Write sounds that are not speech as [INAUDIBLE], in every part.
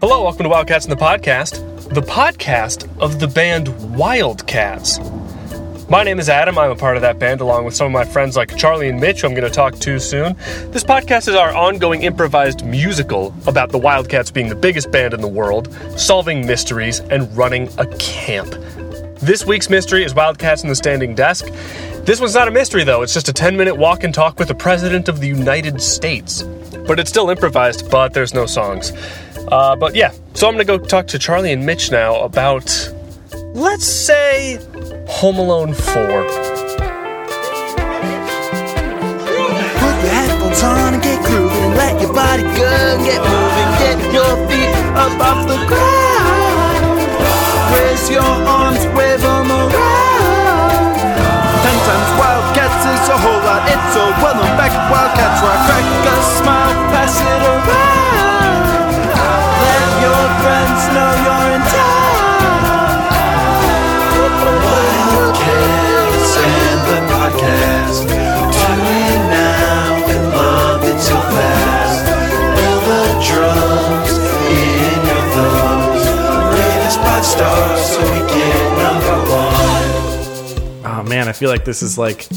Hello, welcome to Wildcats in the Podcast, the podcast of the band Wildcats. My name is Adam. I'm a part of that band along with some of my friends like Charlie and Mitch, who I'm going to talk to soon. This podcast is our ongoing improvised musical about the Wildcats being the biggest band in the world, solving mysteries, and running a camp. This week's mystery is Wildcats in the Standing Desk. This one's not a mystery, though. It's just a 10 minute walk and talk with the President of the United States. But it's still improvised, but there's no songs. Uh, but yeah, so I'm gonna go talk to Charlie and Mitch now about, let's say, Home Alone 4. Put your headphones on and get grooving. Let your body go and get moving. Get your feet up off the ground. Raise your arms, wave them around. Ten times Wildcats is a whole lot. It's a well known fact. Wildcats. Crack a smile, know you're in town. Wildcats and the podcast. Tune in now and love it so fast. The drums in your thumbs. Rate us five stars so we get number one. Oh man, I feel like this is like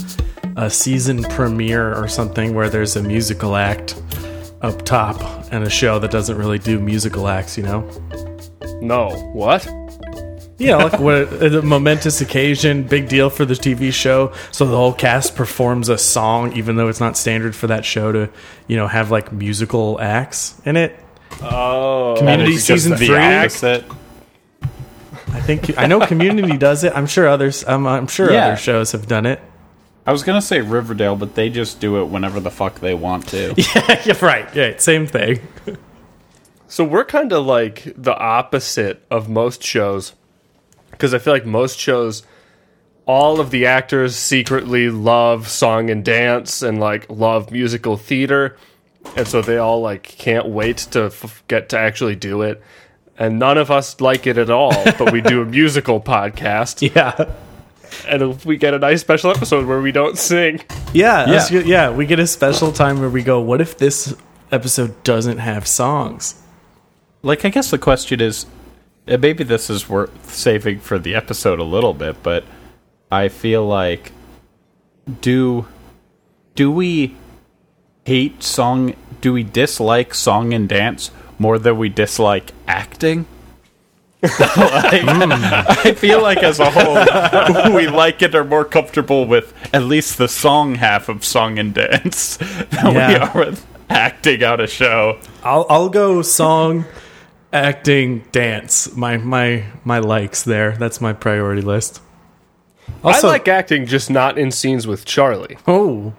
a season premiere or something where there's a musical act up top and a show that doesn't really do musical acts, you know? No, what? Yeah, like what [LAUGHS] a, a momentous occasion, big deal for the TV show. So the whole cast performs a song, even though it's not standard for that show to, you know, have like musical acts in it. Oh. Community It's just season the three. opposite. I think I know Community does it. I'm sure others. I'm, I'm sure Yeah. other shows have done it. I was gonna say Riverdale, but they just do it whenever the fuck they want to. [LAUGHS] yeah, right. Yeah, same thing. So we're kind of like the opposite of most shows. Because I feel like most shows, all of the actors secretly love song and dance and like love musical theater. And so they all like can't wait to f- get to actually do it. And none of us like it at all, but we do a [LAUGHS] musical podcast. Yeah. And we get a nice special episode where we don't sing. Yeah, Yeah. good. yeah. We get a special time where we go. What if this episode doesn't have songs? Like, I guess the question is, maybe this is worth saving for the episode a little bit, but I feel like, do do we hate song? Do we dislike song and dance more than we dislike acting? [LAUGHS] like, I feel like as a whole, [LAUGHS] we like it or more comfortable with at least the song half of song and dance [LAUGHS] than we are with acting out a show. I'll I'll go song, acting, dance. My my my likes there. That's my priority list. Also, I like acting, just not in scenes with Charlie. oh.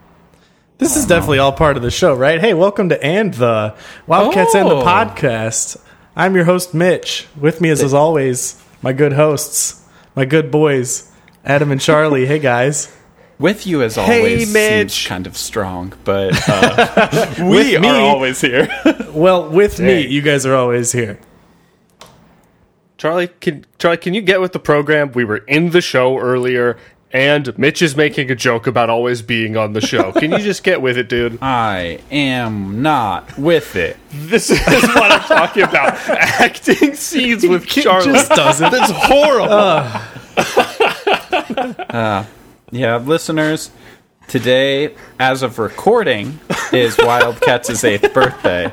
This is definitely all part of the show, right? Hey, welcome to And the Wildcats and the Oh. podcast. I'm your host, Mitch. With me, as, as always, my good hosts, my good boys, Adam and Charlie. hey, guys. With you as Hey, always Mitch. seems kind of strong, but [LAUGHS] uh, we With me- are always here. [LAUGHS] Well, with me, you guys are always here. Charlie, can Charlie, can you get with the program? We were in the show earlier, and Mitch is making a joke about always being on the show. Can you just get with it, dude? [LAUGHS] I am not with it. This is what I'm talking about. Acting scenes with Charlie. just doesn't. That's horrible. Yeah, listeners, today, as of recording, is [LAUGHS] Wildcats' eighth birthday,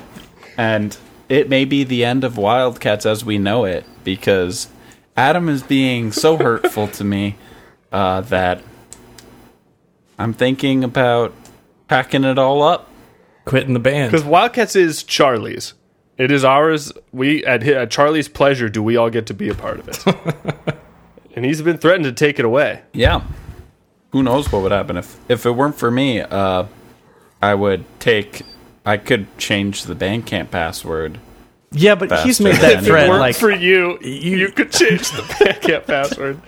and it may be the end of Wildcats as we know it because Adam is being so [LAUGHS] hurtful to me uh, that I'm thinking about packing it all up. Quitting the band. Because Wildcats is Charlie's. It is ours. We at, at Charlie's pleasure do we all get to be a part of it. [LAUGHS] and he's been threatened to take it away. Yeah. Who knows what would happen if if it weren't for me? Uh, I would take. I could change the Bandcamp password. Yeah, but he's made that it If it threat like for you, you, could change the Bandcamp password.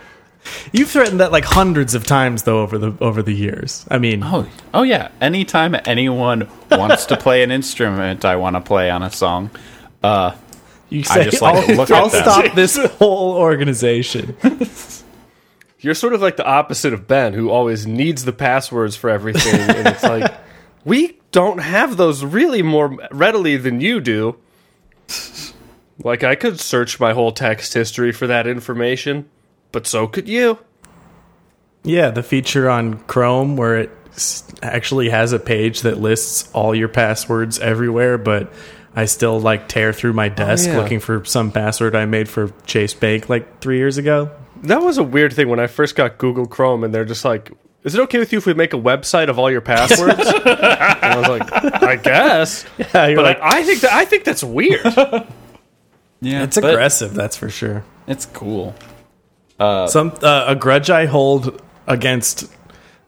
you've threatened that like hundreds of times though over the over the years. I mean, Oh, oh yeah. Anytime anyone wants to play an [LAUGHS] instrument, I want to play on a song. Uh, you say just like I'll, look at I'll them." stop [LAUGHS] this whole organization. [LAUGHS] You're sort of like the opposite of Ben, who always needs the passwords for everything. and it's [LAUGHS] like, we don't have those really more readily than you do. Like I could search my whole text history for that information, but so could you. Yeah, the feature on Chrome where it actually has a page that lists all your passwords everywhere, but I still like tear through my oh, desk yeah. looking for some password I made for Chase Bank like three years ago. That was a weird thing when I first got Google Chrome, and they're just like, "Is it okay with you if we make a website of all your passwords?" [LAUGHS] and I was like, "I guess," [LAUGHS] Yeah, you're but like, I, I think that I think that's weird. [LAUGHS] Yeah, it's aggressive, that's for sure. It's cool. Uh, Some uh, a grudge I hold against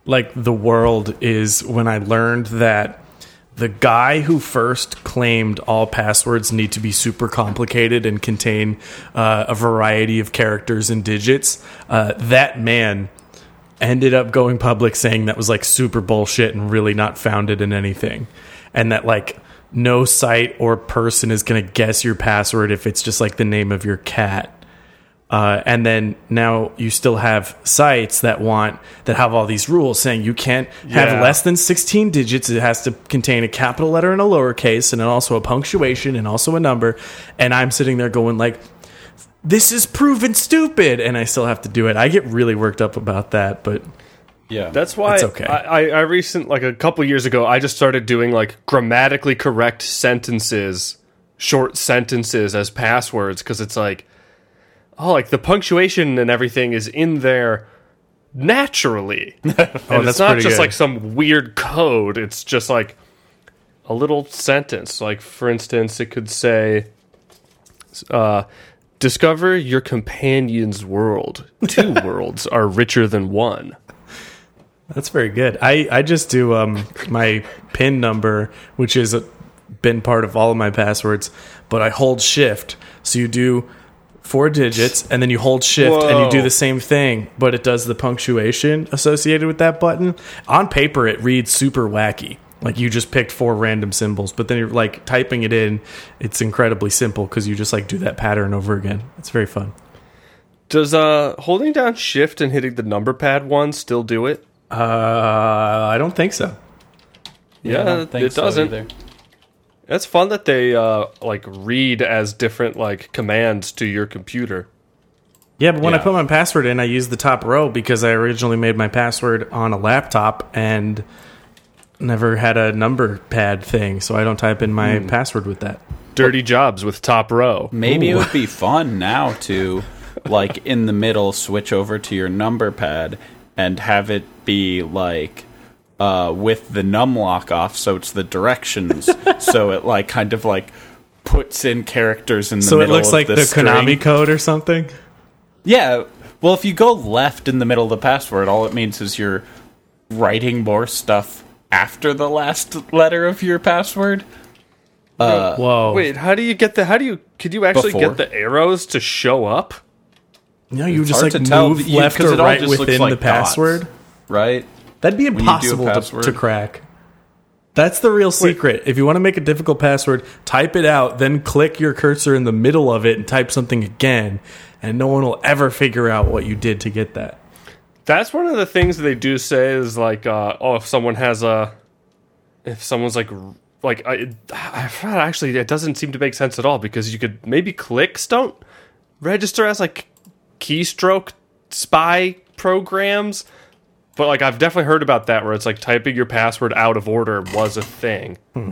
like the world is when I learned that the guy who first claimed all passwords need to be super complicated and contain uh, a variety of characters and digits. Uh, that man ended up going public saying that was like super bullshit and really not founded in anything, and that like no site or person is going to guess your password if it's just like the name of your cat. Uh, and then now you still have sites that want that have all these rules saying you can't have Yeah. less than 16 digits. It has to contain a capital letter and a lowercase and then also a punctuation and also a number. And i'm sitting there going like this is proven stupid. And i still have to do it. I get really worked up about that but Yeah, That's why It's okay. I, I, I recent like a couple years ago, I just started doing like grammatically correct sentences, short sentences as passwords because it's like, oh, like the punctuation and everything is in there naturally. [LAUGHS] and that's it's not just good. like some weird code. It's just like a little sentence. Like for instance, it could say, uh, "Discover your companion's world. Two [LAUGHS] worlds are richer than one." That's very good. I, I just do um, my PIN number, which has been part of all of my passwords, but I hold shift. So you do four digits, and then you hold shift, and you do the same thing, but it does the punctuation associated with that button. On paper, it reads super wacky. Like you just picked four random symbols, but then you're like typing it in. It's incredibly simple because you just like do that pattern over again. It's very fun. Does uh holding down shift and hitting the number pad one still do it? Uh, I don't think so. Yeah, I don't think it so doesn't. either. It's fun that they uh like read as different like commands to your computer. Yeah, but when I put my password in, I use the top row because I originally made my password on a laptop and never had a number pad thing, so I don't type in my password with that. Dirty jobs with top row. Maybe it would be fun now to, like, in the middle, switch over to your number pad and have it be like uh, with the num lock off, so it's the directions. [LAUGHS] so it like kind of like puts in characters in the middle. So it middle looks of like the, string. Konami code or something. Yeah. Well, if you go left in the middle of the password, all it means is you're writing more stuff after the last letter of your password. Whoa! Wait, how do you get the how do you could you actually Before. get the arrows to show up? no, you It's just like to move you- left 'cause or it all right just looks within like the dots. password. Right? That'd be you do a impossible to, to crack. That's the real secret. If you want to make a difficult password, type it out, then click your cursor in the middle of it and type something again, and no one will ever figure out what you did to get that. That's one of the things that they do say is like, uh, oh, if someone has a, if someone's like, like, I, I actually it doesn't seem to make sense at all because you could maybe clicks don't register as like keystroke spy programs, but like I've definitely heard about that where it's like typing your password out of order was a thing. Hmm.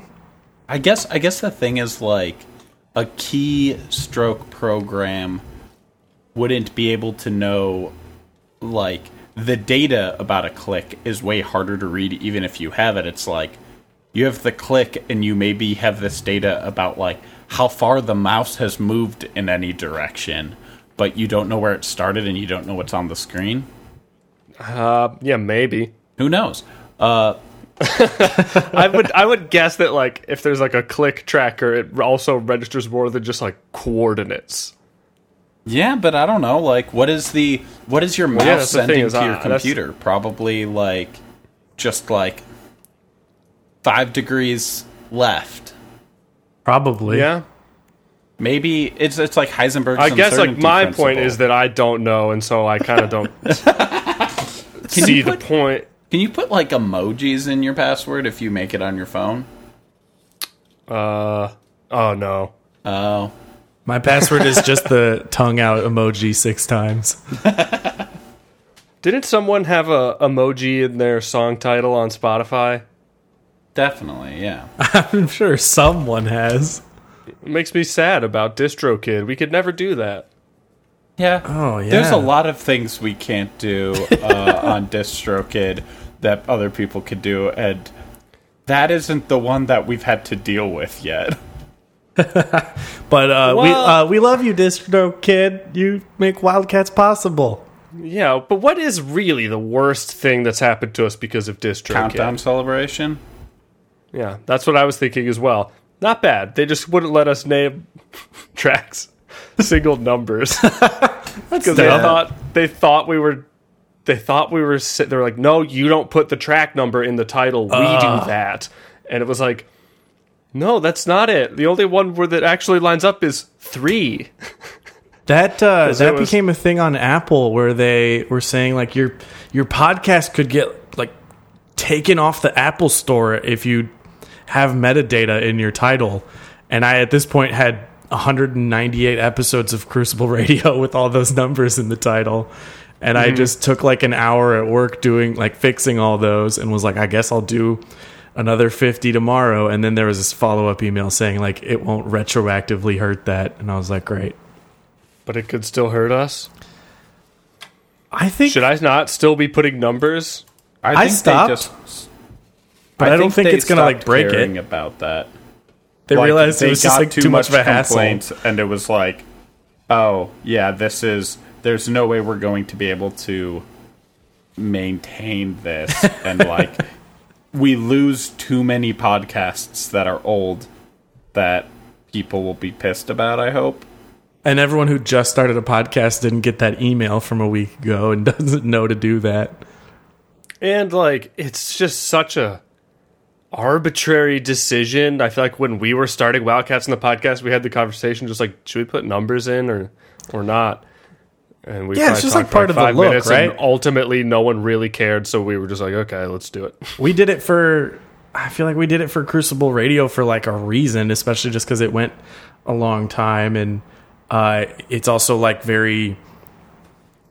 I guess I guess the thing is like a key stroke program wouldn't be able to know like the data about a click is way harder to read even if you have it. It's like you have the click and you maybe have this data about like how far the mouse has moved in any direction, but you don't know where it started and you don't know what's on the screen. Uh, yeah, maybe. Who knows? Uh [LAUGHS] I would I would guess that like if there's like a click tracker, it also registers more than just like coordinates. Yeah, but I don't know. Like, what is the what is your mouse yeah, that's the sending is, to your uh, that's- computer? Probably like just like five degrees left. Probably. Yeah. Maybe it's it's like Heisenberg's. I guess like uncertainty my point is that I don't know, and so I kind of don't [LAUGHS] see you the point. Can you put like emojis in your password if you make it on your phone? Uh oh no, Oh, My password is just the tongue out emoji six times. [LAUGHS] Didn't someone have a emoji in their song title on Spotify? Definitely, yeah. [LAUGHS] I'm sure someone has. It makes me sad about DistroKid. We could never do that. Yeah. Oh, yeah. There's a lot of things we can't do uh, on DistroKid that other people could do, and that isn't the one that we've had to deal with yet. [LAUGHS] But uh, we uh, we love you, Distro Kid. You make Wildcats possible. Yeah, but what is really the worst thing that's happened to us because of DistroKid? Countdown celebration. Yeah, that's what I was thinking as well. Not bad. They just wouldn't let us name [LAUGHS] tracks [LAUGHS] single numbers [LAUGHS] because they thought they thought we were they thought we were they were like, no, you don't put the track number in the title. We do that, and it was like, no, that's not it. The only one where that actually lines up is three. [LAUGHS] That uh, that was- became a thing on Apple where they were saying like your your podcast could get like taken off the Apple store if you have metadata in your title. And I at this point had 198 episodes of Crucible Radio [LAUGHS] with all those numbers in the title. And I mm-hmm. just took like an hour at work doing like fixing all those and was like I guess I'll do another 50 tomorrow and then there was this follow-up email saying like it won't retroactively hurt that and I was like great. But it could still hurt us. I think Should I not still be putting numbers? I stopped, they just. but I, don't think it's gonna like break it. about that. They Like, realized it they was just like too much of a hassle. and it was like, oh yeah, this is. There's no way we're going to be able to maintain this, [LAUGHS] and like, we lose too many podcasts that are old that people will be pissed about. I hope. And everyone who just started a podcast didn't get that email from a week ago and [LAUGHS] doesn't know to do that. And like it's just such a arbitrary decision. I feel like when we were starting Wildcats in the podcast, we had the conversation just like, should we put numbers in or or not? And we Yeah, it's just, like, part of the look, right? And ultimately, no one really cared, so we were just like, okay, let's do it. We did it for I feel like we did it for Crucible Radio for like a reason, especially just because it went a long time and uh, it's also like very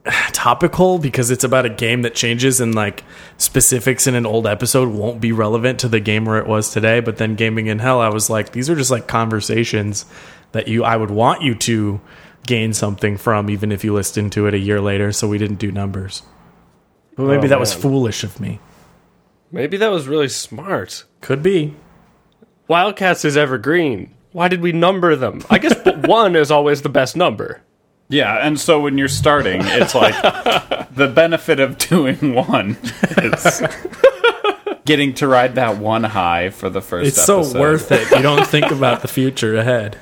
[SIGHS] topical because it's about a game that changes and like specifics in an old episode won't be relevant to the game where it was today. But then Gaming in Hell, I was like, these are just like conversations that you I would want you to gain something from, even if you listened to it a year later. So we didn't do numbers. But maybe Oh, that was foolish of me. Maybe that was really smart. Could be. Wildcats is evergreen. Why did we number them? I guess [LAUGHS] one is always the best number. Yeah, and so when you're starting, it's like [LAUGHS] the benefit of doing one is getting to ride that one high for the first. It's so worth it. You don't think [LAUGHS] about the future ahead.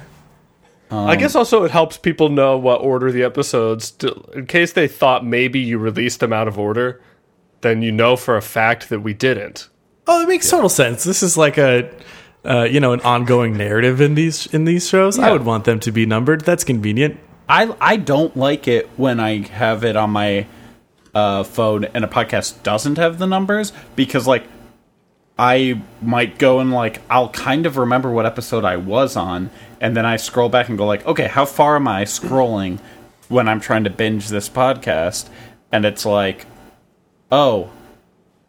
I guess also it helps people know what order the episodes, to, in case they thought maybe you released them out of order. Then you know for a fact that we didn't. Oh, it makes total sense. This is like a, uh, you know, an ongoing narrative in these in these shows. I would want them to be numbered. That's convenient. I I don't like it when I have it on my uh, phone and a podcast doesn't have the numbers because like I might go and like I'll kind of remember what episode I was on and then I scroll back and go like okay how far am I scrolling when I'm trying to binge this podcast? And it's like oh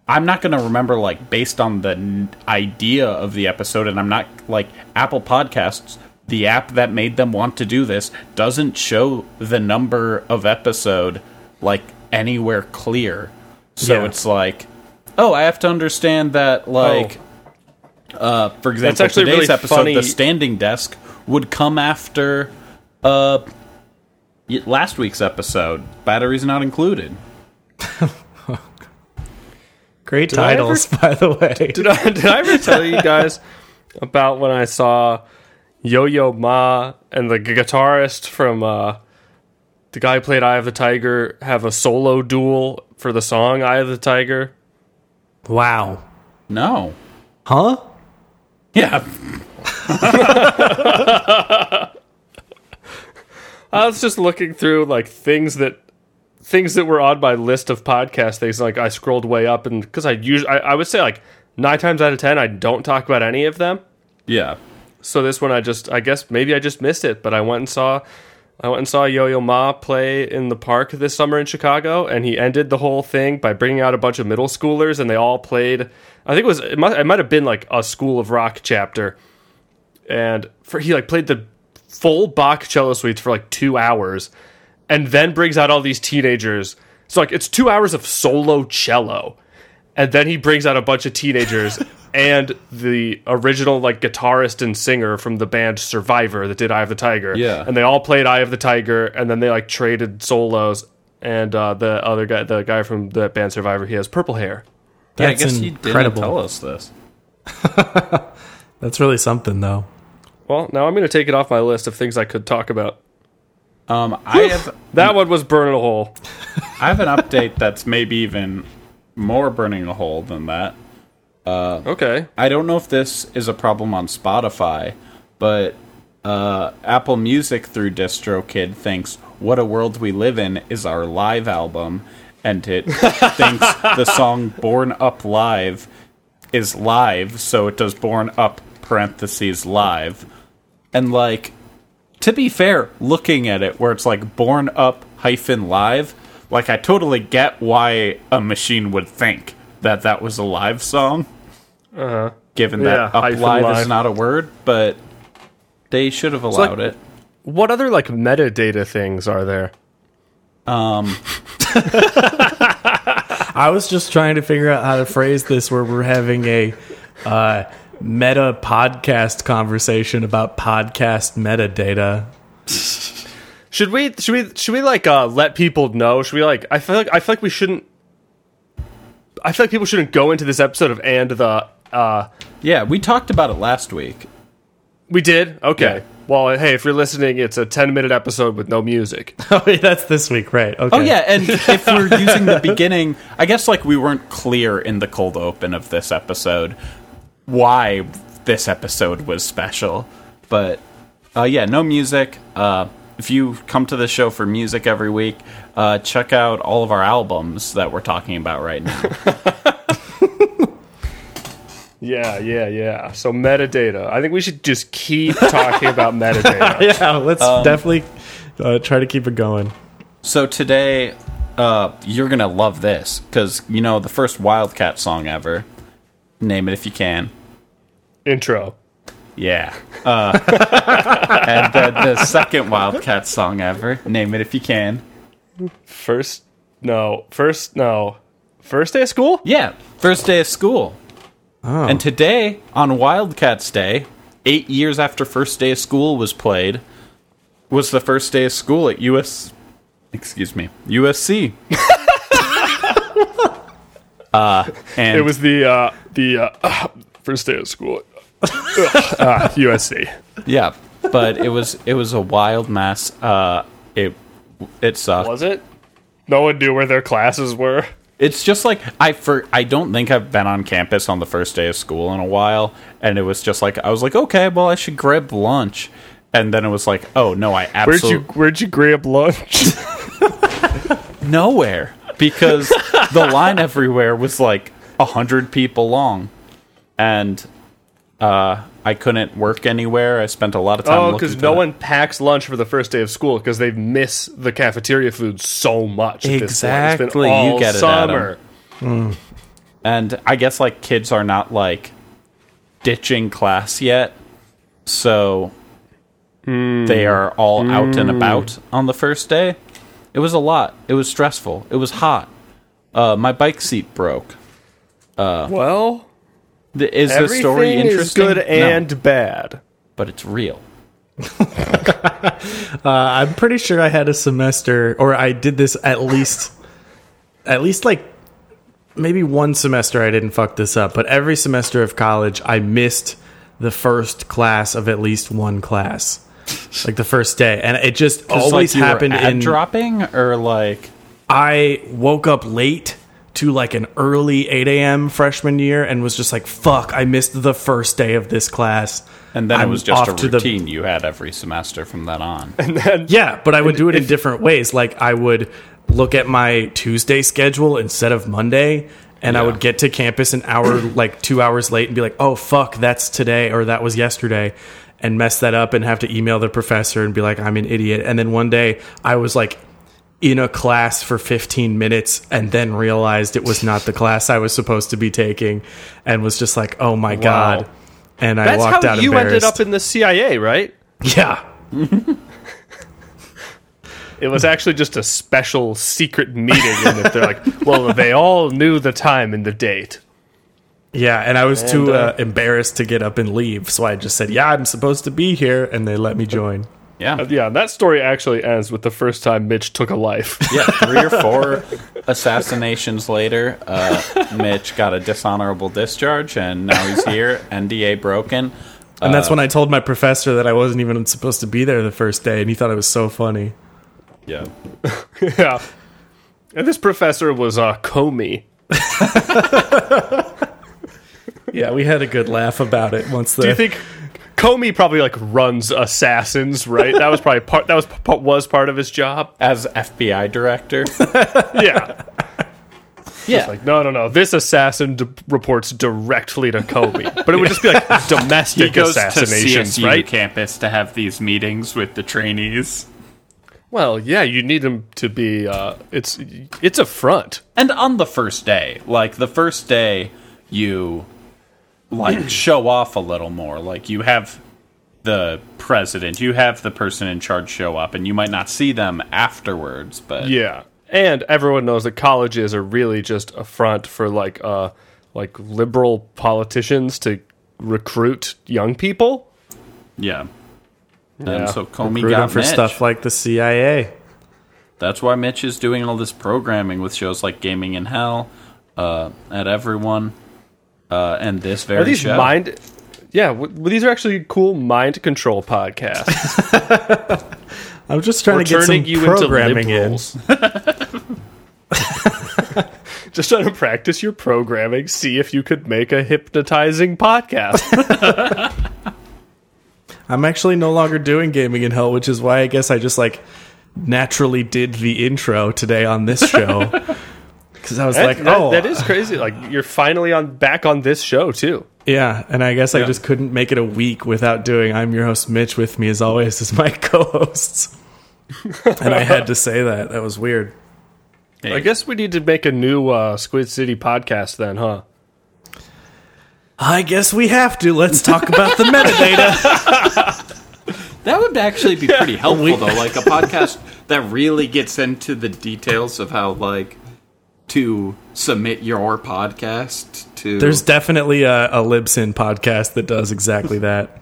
I'm not going to remember like based on the n- idea of the episode and I'm not like Apple Podcasts the app that made them want to do this doesn't show the number of episode like anywhere clear so Yeah. it's like oh I have to understand that like uh for example actually today's really episode funny. the standing desk would come after uh last week's episode batteries not included [LAUGHS] Great ever- titles, [LAUGHS] by the way. Did I, did I ever tell you guys [LAUGHS] about when I saw Yo Yo Ma and the guitarist from uh, the guy who played Eye of the Tiger have a solo duel for the song Eye of the Tiger? Wow. no Huh? yeah [LAUGHS] I was just looking through like things that things that were on my list of podcast things. Like I scrolled way up, and because I usually I, I would say like nine times out of ten I don't talk about any of them. yeah so this one I just I guess maybe I just missed it, but I went and saw I went and saw Yo Yo Ma play in the park this summer in Chicago, and he ended the whole thing by bringing out a bunch of middle schoolers, and they all played. I think it was it might, it might have been like a School of Rock chapter, and for he like played the full Bach cello suites for like two hours, and then brings out all these teenagers. So like it's two hours of solo cello, and then he brings out a bunch of teenagers [LAUGHS] and the original like guitarist and singer from the band Survivor that did Eye of the Tiger. Yeah. and they all played Eye of the Tiger, and then they like traded solos. And uh, the other guy, the guy from the band Survivor, he has purple hair. Yeah, I That's guess you didn't tell us this. [LAUGHS] That's really something, though. Well, now I'm going to take it off my list of things I could talk about. Um, I have That one was burning a hole. I have an update that's maybe even more burning a hole than that. Okay. I don't know if this is a problem on Spotify, but uh, Apple Music through DistroKid thinks "What a World We Live In" is our live album, and it [LAUGHS] thinks the song "Born Up Live" is live, so it does "Born Up" parentheses live, and like to be fair, looking at it where it's like "Born Up" hyphen live, like I totally get why a machine would think that that was a live song given Yeah, that up live, live. is not a word, but they should have allowed like- it. What other like metadata things are there? Um, [LAUGHS] I was just trying to figure out how to phrase this where we're having a uh, meta podcast conversation about podcast metadata. Should we should we should we like uh let people know? Should we like I feel like I feel like we shouldn't I feel like people shouldn't go into this episode of and the uh yeah, we talked about it last week. we did? Okay. Yeah. Well, hey, if you're listening, it's a 10 minute episode with no music. [LAUGHS] Oh, wait, that's this week, right? Okay. Oh yeah, and if we're using the beginning, I guess like we weren't clear in the cold open of this episode why this episode was special. But uh, yeah, no music. Uh, if you come to the show for music every week, uh, check out all of our albums that we're talking about right now. [LAUGHS] Yeah, yeah, yeah. So metadata. I think we should just keep talking about [LAUGHS] metadata. [LAUGHS] yeah, let's definitely uh, try to keep it going. So today, uh, you're gonna love this because you know the first Wildcat song ever. Name it if you can. Intro. Yeah. Uh, [LAUGHS] and then the second Wildcat song ever. Name it if you can. First no, first no. First day of school? Yeah. First day of school. And today, on Wildcats Day, eight years after first day of school was played, was the first day of school at US. Excuse me, USC. [LAUGHS] uh, and It was the uh the uh, [COUGHS] first day of school. [LAUGHS] uh, USC. Yeah, but it was it was a wild mess. Uh, it it sucked. Was it? No one knew where their classes were. It's just like I for I don't think I've been on campus on the first day of school in a while, and it was just like I was like, okay, well I should grab lunch, and then it was like, oh no, I Where'd you absolutely where'd you grab lunch? [LAUGHS] nowhere because the line everywhere was like a hundred people long, and uh, I couldn't work anywhere. I spent a lot of time. oh, because no one packs lunch for the first day of school because they miss the cafeteria food so much. At this. It's been Exactly, you get it, summer. And I guess like kids are not like ditching class yet, so they are all out and about on the first day. It was a lot. It was stressful. It was hot. Uh, my bike seat broke. Well, Th- Is the everything story is interesting? good No, and bad. but it's real. [LAUGHS] Uh, I'm pretty sure I had a semester, or I did this at least, at least like maybe one semester. I didn't fuck this up, but every semester of college, I missed the first class of at least one class, like the first day, and it just always like, you happened ad in. dropping or like I woke up late to like an early 8 a.m. freshman year and was just like, fuck, I missed the first day of this class. and then I'm it was just a off to the- routine you had every semester from [LAUGHS] then on. Yeah, but I would do it in different ways. Like I would look at my Tuesday schedule instead of Monday And I would get to campus an hour, [COUGHS] like two hours late, and be like, "Oh fuck, that's today," or "That was yesterday," and mess that up, and have to email the professor and be like, "I'm an idiot." And then one day, I was like in a class for 15 minutes, and then realized it was not the class I was supposed to be taking, and was just like, "Oh my god." And I That's walked how out you ended up in the CIA, right? yeah. It was actually just a special secret meeting, and they're like, [LAUGHS] "Well, they all knew the time and the date." Yeah, and I was too uh, uh, embarrassed to get up and leave, so I just said, "Yeah, I'm supposed to be here," and they let me join. Yeah. Yeah, that story actually ends with the first time Mitch took a life. [LAUGHS] Yeah, three or four assassinations later, uh, Mitch got a dishonorable discharge, and now he's here. NDA broken. And that's when I told my professor that I wasn't even supposed to be there the first day, and he thought it was so funny. Yeah. [LAUGHS] yeah, and this professor was uh, Comey. [LAUGHS] Yeah, we had a good laugh about it once the Do you think Comey probably like runs assassins? Right, that was probably part. That was p- was part of his job. As FBI director. [LAUGHS] Yeah, yeah. like no, no, no. This assassin d- reports directly to Comey, but it would just be like [LAUGHS] He domestic goes to assassinations, CSU right? campus to have these meetings with the trainees. Well, yeah, you need them to be. Uh, it's it's a front. and on the first day, like the first day, you like [CLEARS THROAT] show off a little more. Like you have the president, you have the person in charge show up, and you might not see them afterwards, but Yeah, and everyone knows that colleges are really just a front for like uh like liberal politicians to recruit young people. yeah. Yeah. And so Comey recruit got for Mitch. stuff like the CIA. That's why Mitch is doing all this programming with shows like Gaming in Hell, uh, at Everyone, uh, and this very Are these show. mind? Yeah, w- well, these are actually cool mind control podcasts. [LAUGHS] I'm just trying We're to get some you programming into in. [LAUGHS] Just trying to practice your programming. See if you could make a hypnotizing podcast. [LAUGHS] I'm actually no longer doing gaming in hell, which is why I guess I just like naturally did the intro today on this show. Because I was That- like, that- oh, that is crazy. Like you're finally on back on this show too. yeah. And I guess I just couldn't make it a week without doing. I'm your host, Mitch. With me as always is my [LAUGHS] co-hosts, and I had to say that. That was weird. I guess we need to make a new uh, Squid City podcast then, huh? I guess we have to. Let's talk about the metadata. [LAUGHS] That would actually be pretty [LAUGHS] helpful, though. Like a podcast that really gets into the details of how, like, to submit your podcast to. There's definitely a, a Libsyn podcast that does exactly [LAUGHS] that.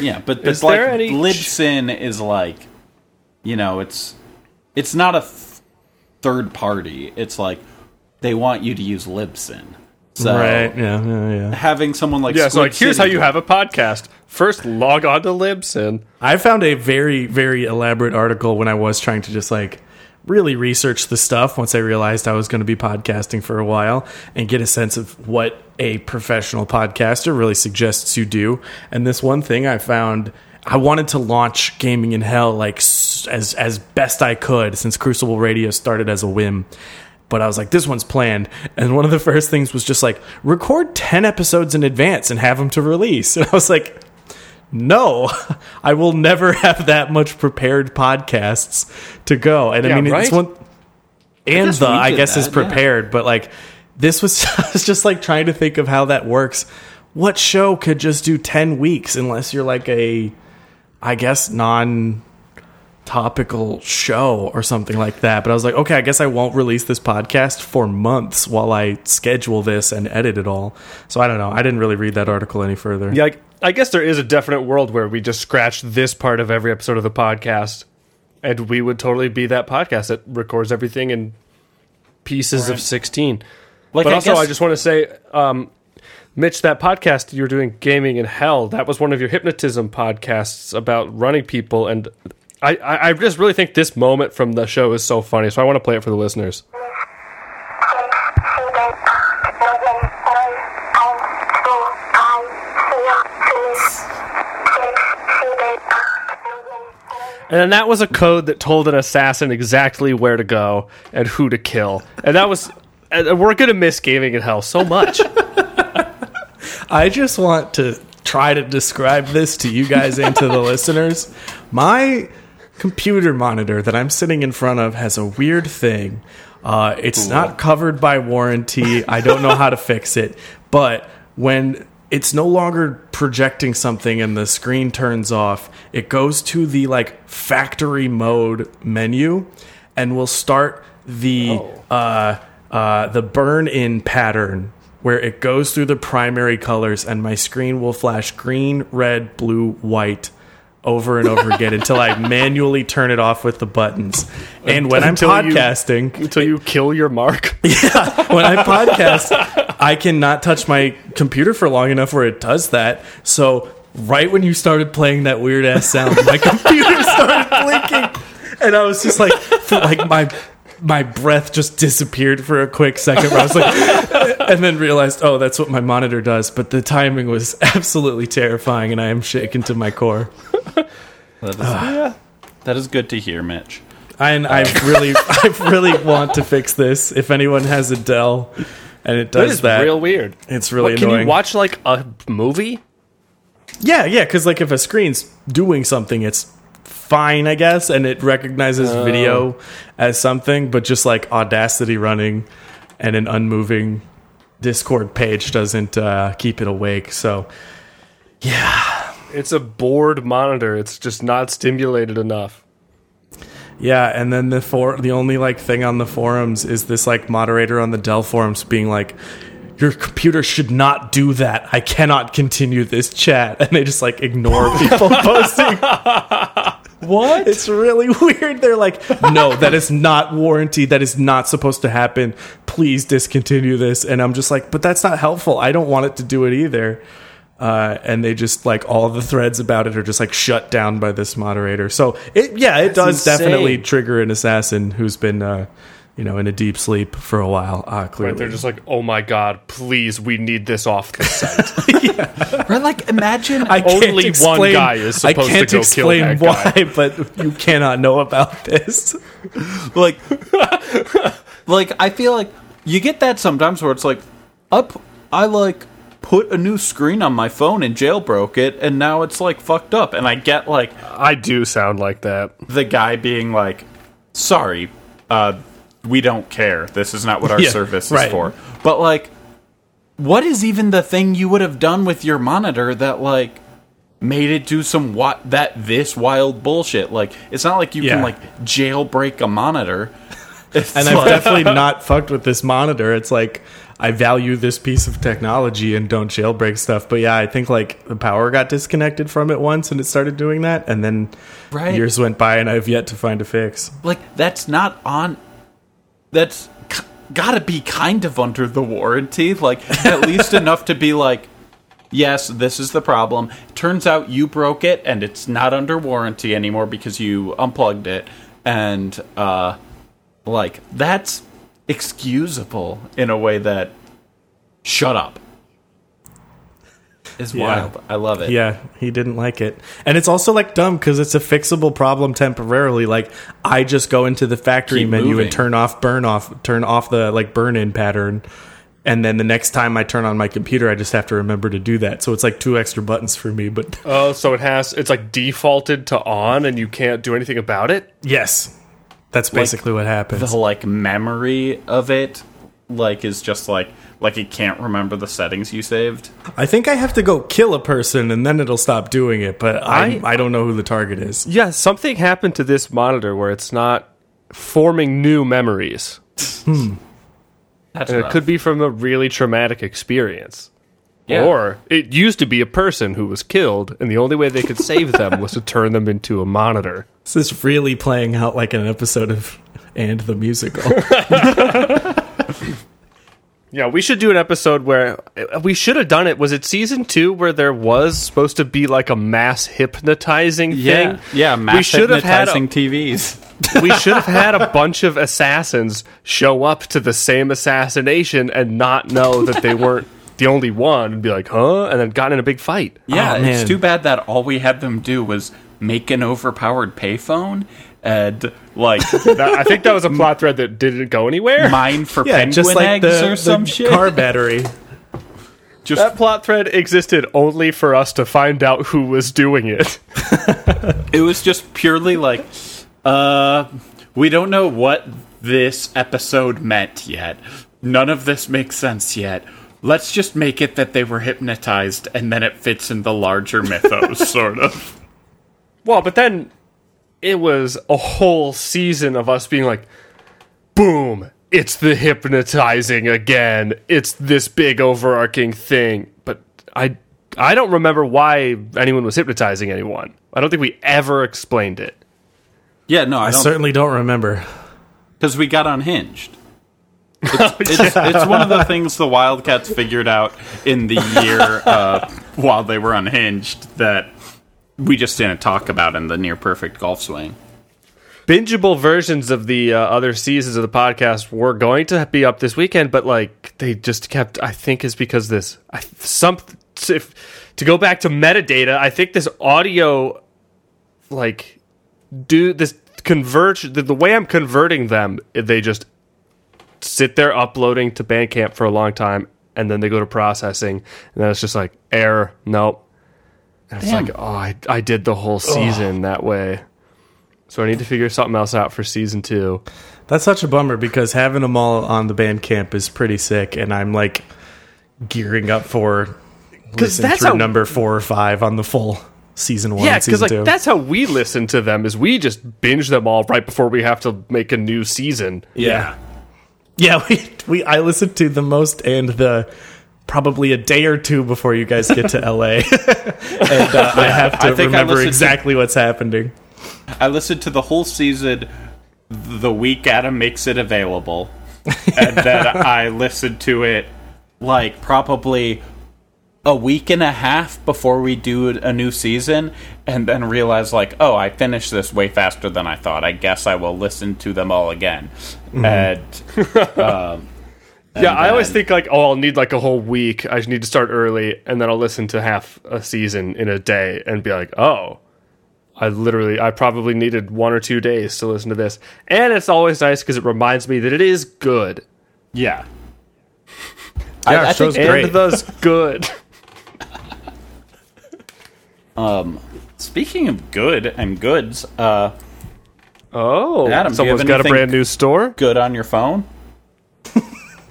Yeah, but Is it's like there any- Libsyn is like, you know, it's it's not a th- third party. It's like they want you to use Libsyn. So right? Yeah, yeah, yeah. having someone like Yeah, so Squid like here's how City- you have a podcast. First, log on to Libsyn. I found a very, very elaborate article when I was trying to just like really research the stuff once I realized I was going to be podcasting for a while and get a sense of what a professional podcaster really suggests you do. And this one thing I found I wanted to launch gaming in hell like as as best I could since Crucible Radio started as a whim. But I was like, this one's planned. And one of the first things was just like, record 10 episodes in advance and have them to release. [LAUGHS] And I was like, no, [LAUGHS] I will never [LAUGHS] have that much prepared podcasts to go. And I Yeah, mean, it's one, and the I guess is that, yeah. prepared, but like this was, [LAUGHS] I was just like trying to think of how that works. What show could just do 10 weeks unless you're like a, I guess, non topical show or something like that. But I was like, okay, I guess I won't release this podcast for months while I schedule this and edit it all. So I don't know. I didn't really read that article any further. Yeah, like, I guess there is a definite world where we just scratch this part of every episode of the podcast, and we would totally be that podcast that records everything in pieces of sixteen. Like, but I also, guess- I just want to say, um, Mitch, that podcast you're doing, Gaming in Hell, that was one of your hypnotism podcasts about running people, and I, I, I just really think this moment from the show is so funny. So I want to play it for the listeners. And then that was a code that told an assassin exactly where to go and who to kill. And that was and we're gonna miss gaming in hell so much. [LAUGHS] I just want to try to describe this to you guys and to the [LAUGHS] listeners. My computer monitor that I'm sitting in front of has a weird thing. Uh, it's not covered by warranty. I don't know how to fix it. But when it's no longer projecting something and the screen turns off, it goes to the like factory mode menu and will start the uh, uh, the burn in pattern where it goes through the primary colors and my screen will flash green, red, blue, white over and over again [LAUGHS] until I manually turn it off with the buttons. And when I'm Until you- podcasting, Until you kill your mark. [LAUGHS] Yeah, when I podcast, I cannot touch my computer for long enough where it does that. So right when you started playing that weird ass sound, my [LAUGHS] computer started blinking, and I was just like, like my my breath just disappeared for a quick second. Where I was like, and then realized, oh, that's what my monitor does. But the timing was absolutely terrifying, and I am shaken to my core. [LAUGHS] That is, that is good to hear, Mitch. And I really, [LAUGHS] I really want to fix this. If anyone has a Dell. And it does is that. real weird. It's really What, can you watch like a movie? Yeah, yeah, because like if a screen's doing something, it's fine, I guess, and it recognizes video as something, but just like Audacity running and an unmoving Discord page doesn't uh, keep it awake. So, yeah, It's a bored monitor. It's just not stimulated enough. yeah, and then the for the only like thing on the forums is this like moderator on the Dell forums being like. Your computer should not do that. I cannot continue this chat. And they just like ignore [LAUGHS] people posting What? It's really [LAUGHS] weird. They're like, no, that is not warranty. That is not supposed to happen. Please discontinue this. And I'm just like, but that's not helpful. I don't want it to do it either. Uh, and they just like all the threads about it are just like shut down by this moderator. So it, yeah, it does insane. definitely trigger an assassin who's been, uh, you know, in a deep sleep for a while. Uh, clearly, Right? They're just like, oh my god, please, we need this off the site. [LAUGHS] [LAUGHS] Right, like imagine I can't only one guy is supposed to can't go kill explain that guy. why, [LAUGHS] but you cannot know about this. like like I feel like you get that sometimes where it's like up I like put a new screen on my phone and jailbroke it and now it's like fucked up and I get like I do sound like that. the guy being like sorry uh we don't care this is not what our [LAUGHS] Yeah, service is right. for but like what is even the thing you would have done with your monitor that like made it do some what that this wild bullshit like it's not like you Yeah. can like jailbreak a monitor It's [LAUGHS] and I've definitely not fucked with this monitor. It's like I value this piece of technology and don't jailbreak stuff. But yeah, I think like the power got disconnected from it once and it started doing that, and then Right. years went by and I've yet to find a fix. like that's not on that's k- gotta be kind of under the warranty like at least [LAUGHS] enough to be like yes this is the problem turns out you broke it and it's not under warranty anymore because you unplugged it and uh like that's excusable in a way that shut up is Yeah. wild i love it Yeah, he didn't like it. And it's also like dumb because it's a fixable problem temporarily. Like I just go into the factory Keep menu moving. and turn off burn off turn off the like burn in pattern. And then the next time I turn on my computer, I just have to remember to do that. So it's like two extra buttons for me. But Oh, so it has it's like defaulted to on and you can't do anything about it? yes, that's basically what happens. the like memory of it like is just like like it can't remember the settings you saved I think I have to go kill a person and then it'll stop doing it. But I I- I don't know who the target is. Yeah, something happened to this monitor where it's not forming new memories. Hmm. that's And it could be from a really traumatic experience. Yeah. Or it used to be a person who was killed, and the only way they could save them was to turn them into a monitor. This is really playing out like an episode of and the musical. [LAUGHS] Yeah, we should do an episode where uh, we should have done it. Was it season two where there was supposed to be like a mass hypnotizing yeah thing? yeah mass we should have had hypnotizing a, tvs [LAUGHS] we should have had a bunch of assassins show up to the same assassination and not know that they weren't the only one and be like, huh? And then got in a big fight. yeah Oh, it's too bad that all we had them do was make an overpowered payphone and like [LAUGHS] That- I think that was a plot thread that didn't go anywhere. mine for Yeah, penguin just like eggs the, or some the shit. car [LAUGHS] battery. Just That plot thread existed only for us to find out who was doing it. [LAUGHS] it was just purely like uh we don't know what this episode meant yet none of this makes sense yet let's just make it that they were hypnotized and then it fits in the larger mythos sort of Well, but then it was a whole season of us being like, boom, it's the hypnotizing again. It's this big overarching thing. But I I don't remember why anyone was hypnotizing anyone. I don't think we ever explained it. yeah no i I don't certainly don't remember. because we got unhinged [LAUGHS] it's, it's, it's one of the things the wildcats figured out in the year uh, while they were unhinged that we just didn't talk about in the near perfect golf swing bingeable versions of the uh, other seasons of the podcast were going to be up this weekend, but like they just kept. I think is because this. I, some if to go back to metadata. I think this audio, like, do this converge. The, the way I'm converting them, they just sit there uploading to Bandcamp for a long time, and then they go to processing, and then it's just like error. Nope. And it's Damn. like, oh, I, I did the whole season that way. So I need to figure something else out for season two. That's such a bummer because having them all on the Bandcamp is pretty sick, and I'm like gearing up for listen that's how- number four or five on the full season one. Yeah, because like two. that's how we listen to them. Is we just binge them all right before we have to make a new season. yeah, yeah. [LAUGHS] We we I listened to the most and the probably a day or two before you guys get to LA, [LAUGHS] and uh, I have to I remember listened to- exactly what's happening. I listened to the whole season the week Adam makes it available. [LAUGHS] and then I listened to it like probably a week and a half before we do a new season and then realized like, oh, I finished this way faster than I thought. I guess I will listen to them all again. And [LAUGHS] Yeah, I always think like, oh, I'll need like a whole week. I just need to start early, and then I'll listen to half a season in a day, and be like, oh, I literally, I probably needed one or two days to listen to this. And it's always nice because it reminds me that it is good. yeah. Yeah, I, I show's think great. And thus good. [LAUGHS] um, speaking of good and goods, uh Oh, Adam, someone's got a brand new store. good on your phone?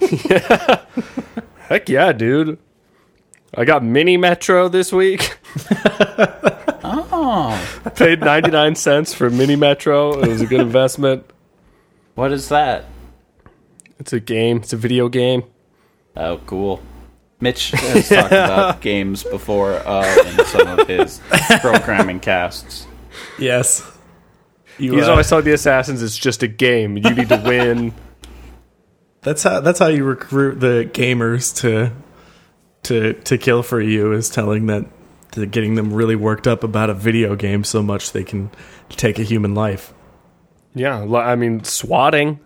[LAUGHS] Heck yeah, dude. I got Mini Metro this week. [LAUGHS] Oh. I [LAUGHS] paid 99 cents for Mini Metro. It was a good investment. What is that? It's a game, it's a video game. Oh, cool. Mitch has talked about games before uh, in some of his programming casts. Yes, you, He's uh, always telling the assassins it's just a game. You need to win. That's how that's how you recruit the gamers to to to kill for you is telling that to getting them really worked up about a video game so much they can take a human life. yeah, I mean, swatting.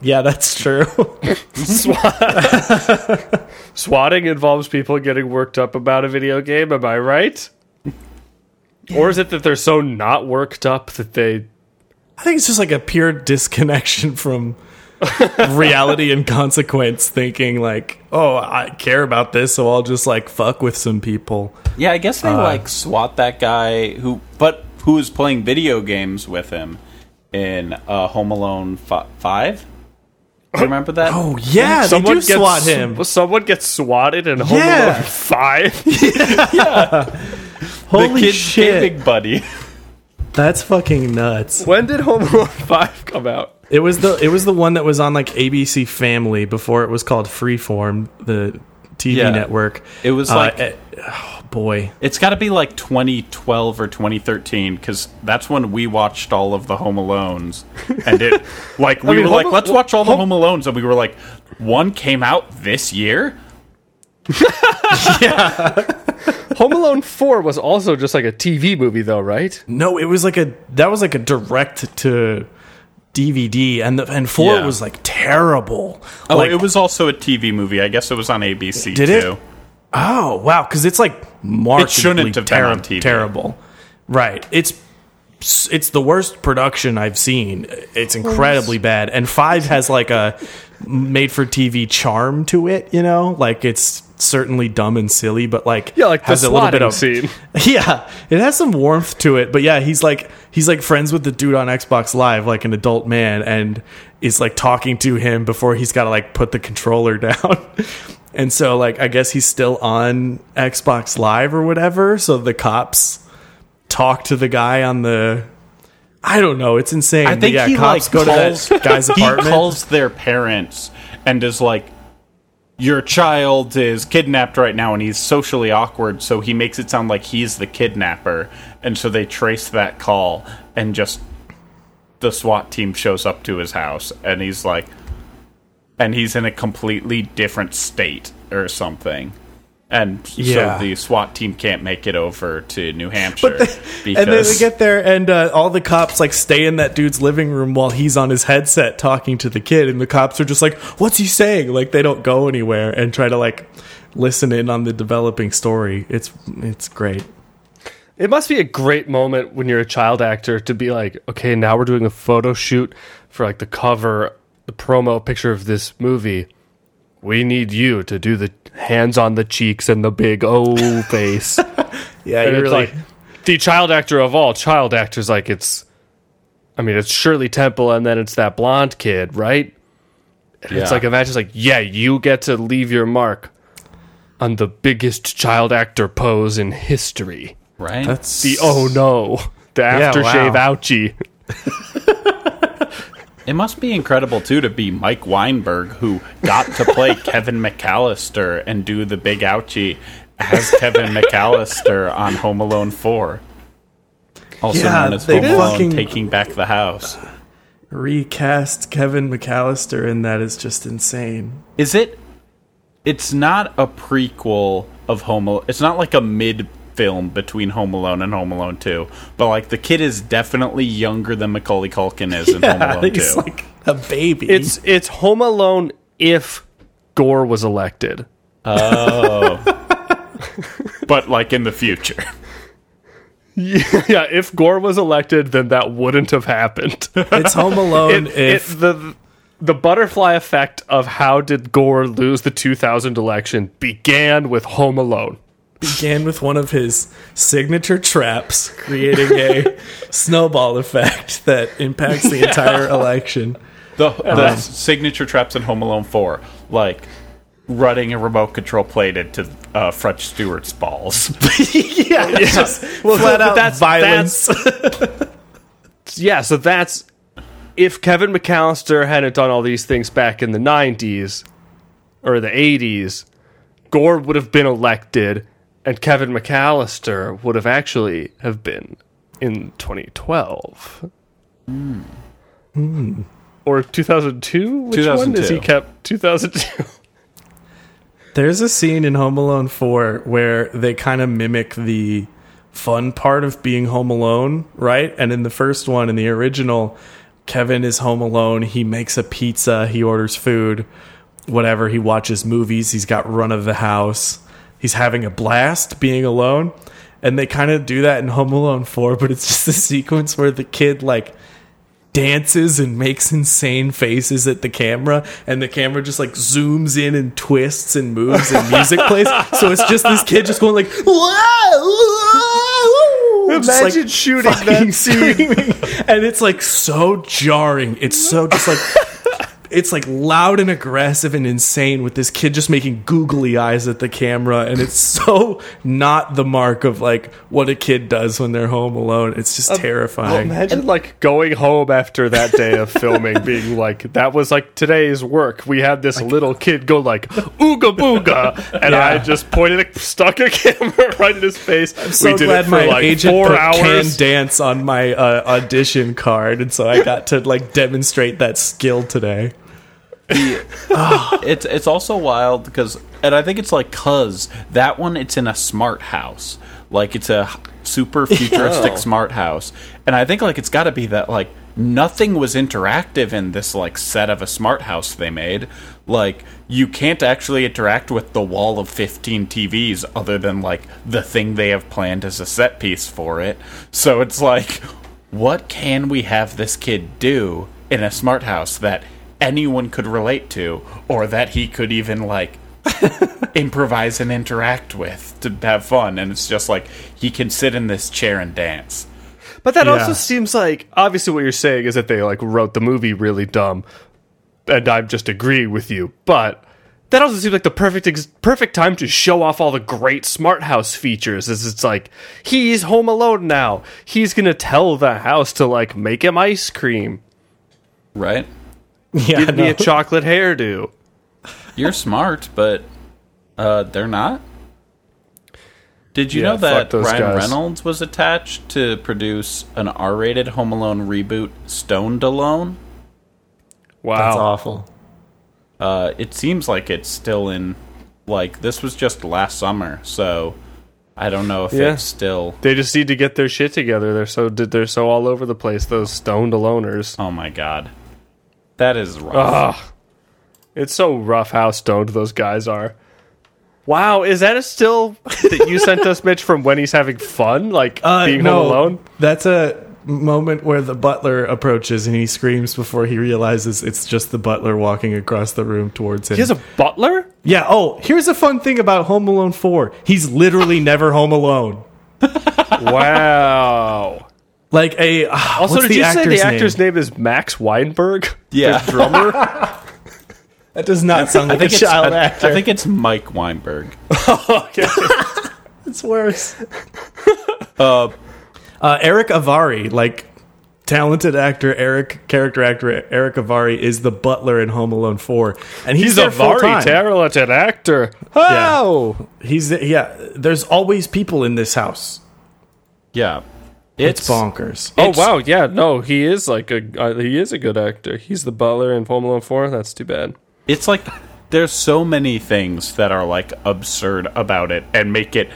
Yeah, that's true. [LAUGHS] [LAUGHS] Swatting involves people getting worked up about a video game, am I right? Or is it that they're so not worked up that they I think it's just like a pure disconnection from [LAUGHS] reality and consequence thinking like, "Oh, I care about this, so I'll just like fuck with some people." Yeah, I guess they like swat that guy who, but who was playing video games with him in uh, Home Alone fi- Five. You remember that? Oh, yeah, they someone do gets swat him. Someone gets swatted in Home Yeah. Alone Five. [LAUGHS] [LAUGHS] the Holy kid shit. gaming buddy. That's fucking nuts. when did Home Alone Five come out? It was the it was the one that was on like ABC Family before it was called Freeform, the TV Yeah. network. It was Uh, like eh, oh boy. it's got to be like 2012 or 2013 because that's when we watched all of the Home Alones, and it [LAUGHS] like we mean, were Home like, Al- let's watch all the Home- Home Alones, and we were like, one came out this year. [LAUGHS] [LAUGHS] yeah. Home Alone Four was also just like a TV movie, though, right? No, it was like a that was like a direct to DVD, and the and four Yeah. was like terrible. Oh, like, it was also a TV movie. I guess it was on ABC Did it? too. Oh wow, because it's like markedly shouldn't have been on TV. terrible. Right. It's it's the worst production I've seen. It's incredibly bad. And 5 has like a made for TV charm to it, you know? Like it's certainly dumb and silly, but like Yeah, like the has a little bit of scene. [LAUGHS] Yeah, it has some warmth to it, but yeah, he's like he's like friends with the dude on Xbox Live, like an adult man, and is like talking to him before he's got to like put the controller [LAUGHS] down. and so like I guess he's still on Xbox Live or whatever. So the cops talk to the guy on the. I don't know. It's insane. I But think yeah, he cops like go calls, to that guy's apartment. he calls their parents and is like, "Your child is kidnapped right now," and he's socially awkward, so he makes it sound like he's the kidnapper, and so they trace that call, and just the SWAT team shows up to his house, and he's like, and he's in a completely different state or something. And Yeah. so the SWAT team can't make it over to New Hampshire because and then they get there, and uh, all the cops like stay in that dude's living room while he's on his headset talking to the kid, and the cops are just like, "What's he saying?" Like they don't go anywhere and try to like listen in on the developing story. It's it's great. It must be a great moment when you're a child actor to be like, okay, now we're doing a photo shoot for like the cover, the promo picture of this movie. We need you to do the hands on the cheeks and the big O [LAUGHS] face. Yeah, and you're really like the child actor of all child actors. Like it's, I mean, it's Shirley Temple, and then it's that blonde kid, right? And It's like imagine, it's like yeah, you get to leave your mark on the biggest child actor pose in history. right. that's The oh no, the Yeah, aftershave wow. ouchie. [LAUGHS] It must be incredible too to be Mike Weinberg, who got to play [LAUGHS] Kevin McAllister and do the big ouchie as Kevin McAllister on Home Alone Four, also Yeah, known as Home Alone fucking- Taking Back the House. recast Kevin McAllister, and that is just insane. Is it? It's not a prequel of Home Alone. It's not like a mid film between Home Alone and Home Alone Two, but like the kid is definitely younger than Macaulay Culkin is in [LAUGHS] Home Alone he's Two. like a baby. It's it's Home Alone if Gore was elected. Oh. [LAUGHS] but like in the future. [LAUGHS] yeah, if Gore was elected, then that wouldn't have happened. it's Home Alone It- if it- the the butterfly effect of how did Gore lose the 2000 election began with Home Alone. Began with one of his signature traps, creating a [LAUGHS] snowball effect that impacts the [LAUGHS] entire election. The, the signature traps in Home Alone 4, like running a remote control plate into uh, French Stewart's balls. [LAUGHS] yeah, it's just flat out that's- violence. Yeah, so that's if Kevin McAllister hadn't done all these things back in the 90s or the 80s, Gore would have been elected and Kevin McAllister would have actually have been in 2012. Hmm. Or 2002? Which one does he 2002. kept? 2002. [LAUGHS] There's a scene in Home Alone 4 where they kind of mimic the fun part of being home alone, right? And in the first one, in the original, Kevin is home alone. He makes a pizza, he orders food, whatever. He watches movies, he's got run of the house. He's having a blast being alone. And they kind of do that in Home Alone 4, but it's just a sequence where the kid, like, dances and makes insane faces at the camera and the camera just like zooms in and twists and moves and music plays so it's just this kid just going like whoa, [LAUGHS] just, like, Imagine shooting that scene. screaming. and it's like so jarring it's so just like it's like loud and aggressive and insane with this kid just making googly eyes at the camera and it's [LAUGHS] so not the mark of like what a kid does when they're home alone it's just terrifying Imagine like going home after that day of filming, being [LAUGHS] like, "That was like today's work." We had this little kid go like "ooga booga," [LAUGHS] and I just pointed, a, stuck a camera right in his face. so we did glad it for my like agent four put hours. can dance on my uh, audition card, and so I got to like demonstrate that skill today. [SIGHS] it's it's also wild because, and I think it's like cuz that one it's in a smart house, like it's a super [LAUGHS] futuristic smart house, and I think like it's got to be that like nothing was interactive in this like set of a smart house they made. Like you can't actually interact with the wall of 15 TVs other than like the thing they have planned as a set piece for it. So it's like what can we have this kid do in a smart house that anyone could relate to or that he could even like [LAUGHS] improvise and interact with to have fun and it's just like he can sit in this chair and dance But that Yeah. also seems like obviously what you're saying is that they like wrote the movie really dumb, and I just agree with you. But that also seems like the perfect ex- perfect time to show off all the great smart house features. Is it's like he's home alone now. He's gonna tell the house to like make him ice cream, right Yeah, give me a chocolate hairdo. you're smart but uh they're not did you Yeah, know that Ryan guys. Reynolds was attached to produce an R-rated Home Alone reboot, Stoned Alone? Wow, That's awful. Uh, it seems like it's still in. Like this was just last summer, so I don't know if Yeah. it's still. They just need to get their shit together. They're so they're so all over the place. Those stoned aloners. Oh my god, that is rough. Ugh. It's so rough how stoned those guys are. Wow, is that a still that you sent us, Mitch, from when he's having fun, like Uh, being no, home alone? That's a moment where the butler approaches and he screams before he realizes it's just the butler walking across the room towards him. He has a butler. yeah. Oh, here's a fun thing about Home Alone Four. He's literally never home alone. [LAUGHS] Wow. Like a ah, Also, what's did the you say actor's the actor's name? is Max Weinberg? [LAUGHS] Yeah. the drummer. [LAUGHS] That does not sound like a child I, actor. I think it's Mike Weinberg. [LAUGHS] it's worse. uh, Erick Avari, like talented actor Eric, character actor Erick Avari, is the butler in Home Alone Four, and he's, He's a very talented actor. Yeah. Oh, He's yeah. There's always people in this house. Yeah, It's, it's, bonkers. oh It's- wow, yeah, no, he is like a uh, he is a good actor. He's the butler in Home Alone Four. That's too bad. It's like there's so many things that are like absurd about it and make it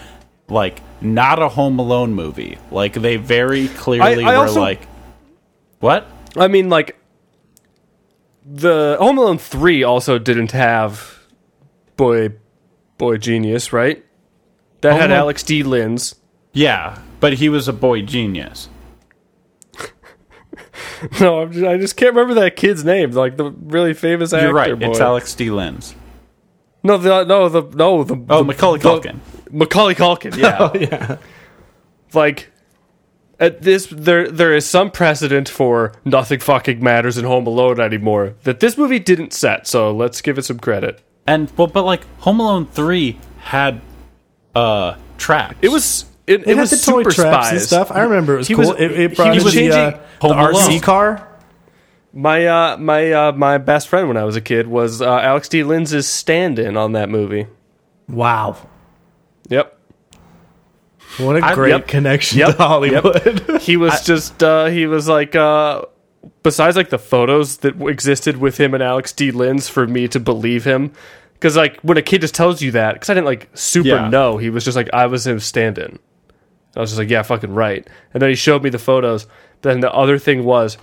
like not a Home Alone movie. Like they very clearly I were also- like, what? I mean, like the Home Alone three also didn't have boy boy genius, right? That had Alone- Alex D. Linz. Yeah, but he was a boy genius. [LAUGHS] No, I'm just, I just can't remember that kid's name. Like the really famous actor. You're right. Boy. It's Alex D. Linz. No, the no the no the Oh, the- Macaulay the- Culkin. Macaulay Culkin. Yeah, [LAUGHS] yeah. like at this there there is some precedent for nothing fucking matters in Home Alone anymore that this movie didn't set. So let's give it some credit. And well, but like Home Alone three had uh traps. It was it, it, It, was the toy super traps spies and stuff. I remember it was He cool. was- it, it he brought was the, changing uh, the Home RC car. My uh my uh my best friend when I was a kid was uh, Alex D. Linz's stand-in on that movie. Wow. Yep. What a great yep. connection Yep. to Hollywood. He was [LAUGHS] just uh he was like uh besides like the photos that w- existed with him and Alex D. Linz for me to believe him cuz like when a kid just tells you that cuz I didn't like super Yeah. know, he was just like I was him stand-in. I was just like yeah, fucking right. And then he showed me the photos. Then the other thing was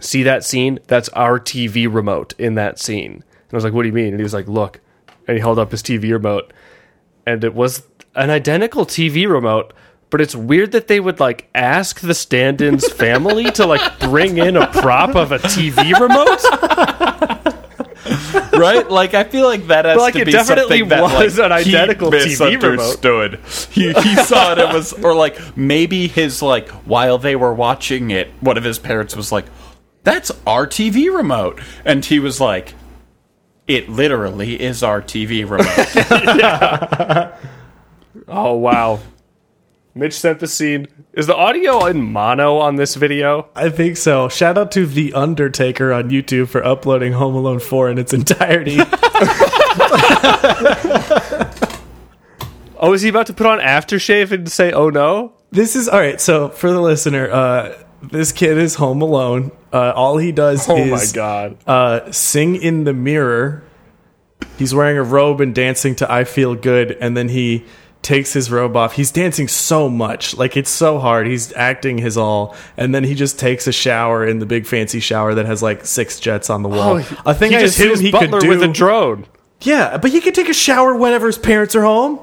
see that scene? That's our TV remote in that scene. And I was like, what do you mean? And he was like, look. And he held up his TV remote. And it was an identical TV remote, but it's weird that they would like ask the stand in's [LAUGHS] family to like bring in a prop of a TV remote. [LAUGHS] right? Like I feel like that has like, to it be definitely something that, was like, an he identical TV remote. misunderstood. He, he saw it. It was, or like maybe his like while they were watching it, one of his parents was like, "That's our TV remote," and he was like, "It literally is our TV remote." [LAUGHS] Oh, wow. Mitch sent the scene. Is the audio in mono on this video? I think so. Shout out to The Undertaker on YouTube for uploading Home Alone 4 in its entirety. [LAUGHS] Oh, is he about to put on aftershave and say, oh no? this is all right. So, for the listener, uh, this kid is home alone. Uh, all he does Oh is my god. uh, sing in the mirror. He's wearing a robe and dancing to "I Feel Good," and then he takes his robe off. He's dancing so much, like it's so hard. He's acting his all, and then he just takes a shower in the big fancy shower that has like six jets on the wall. Oh, a thing Oh, he I just hit his he butler could do. with a drone. yeah, but he can take a shower whenever his parents are home.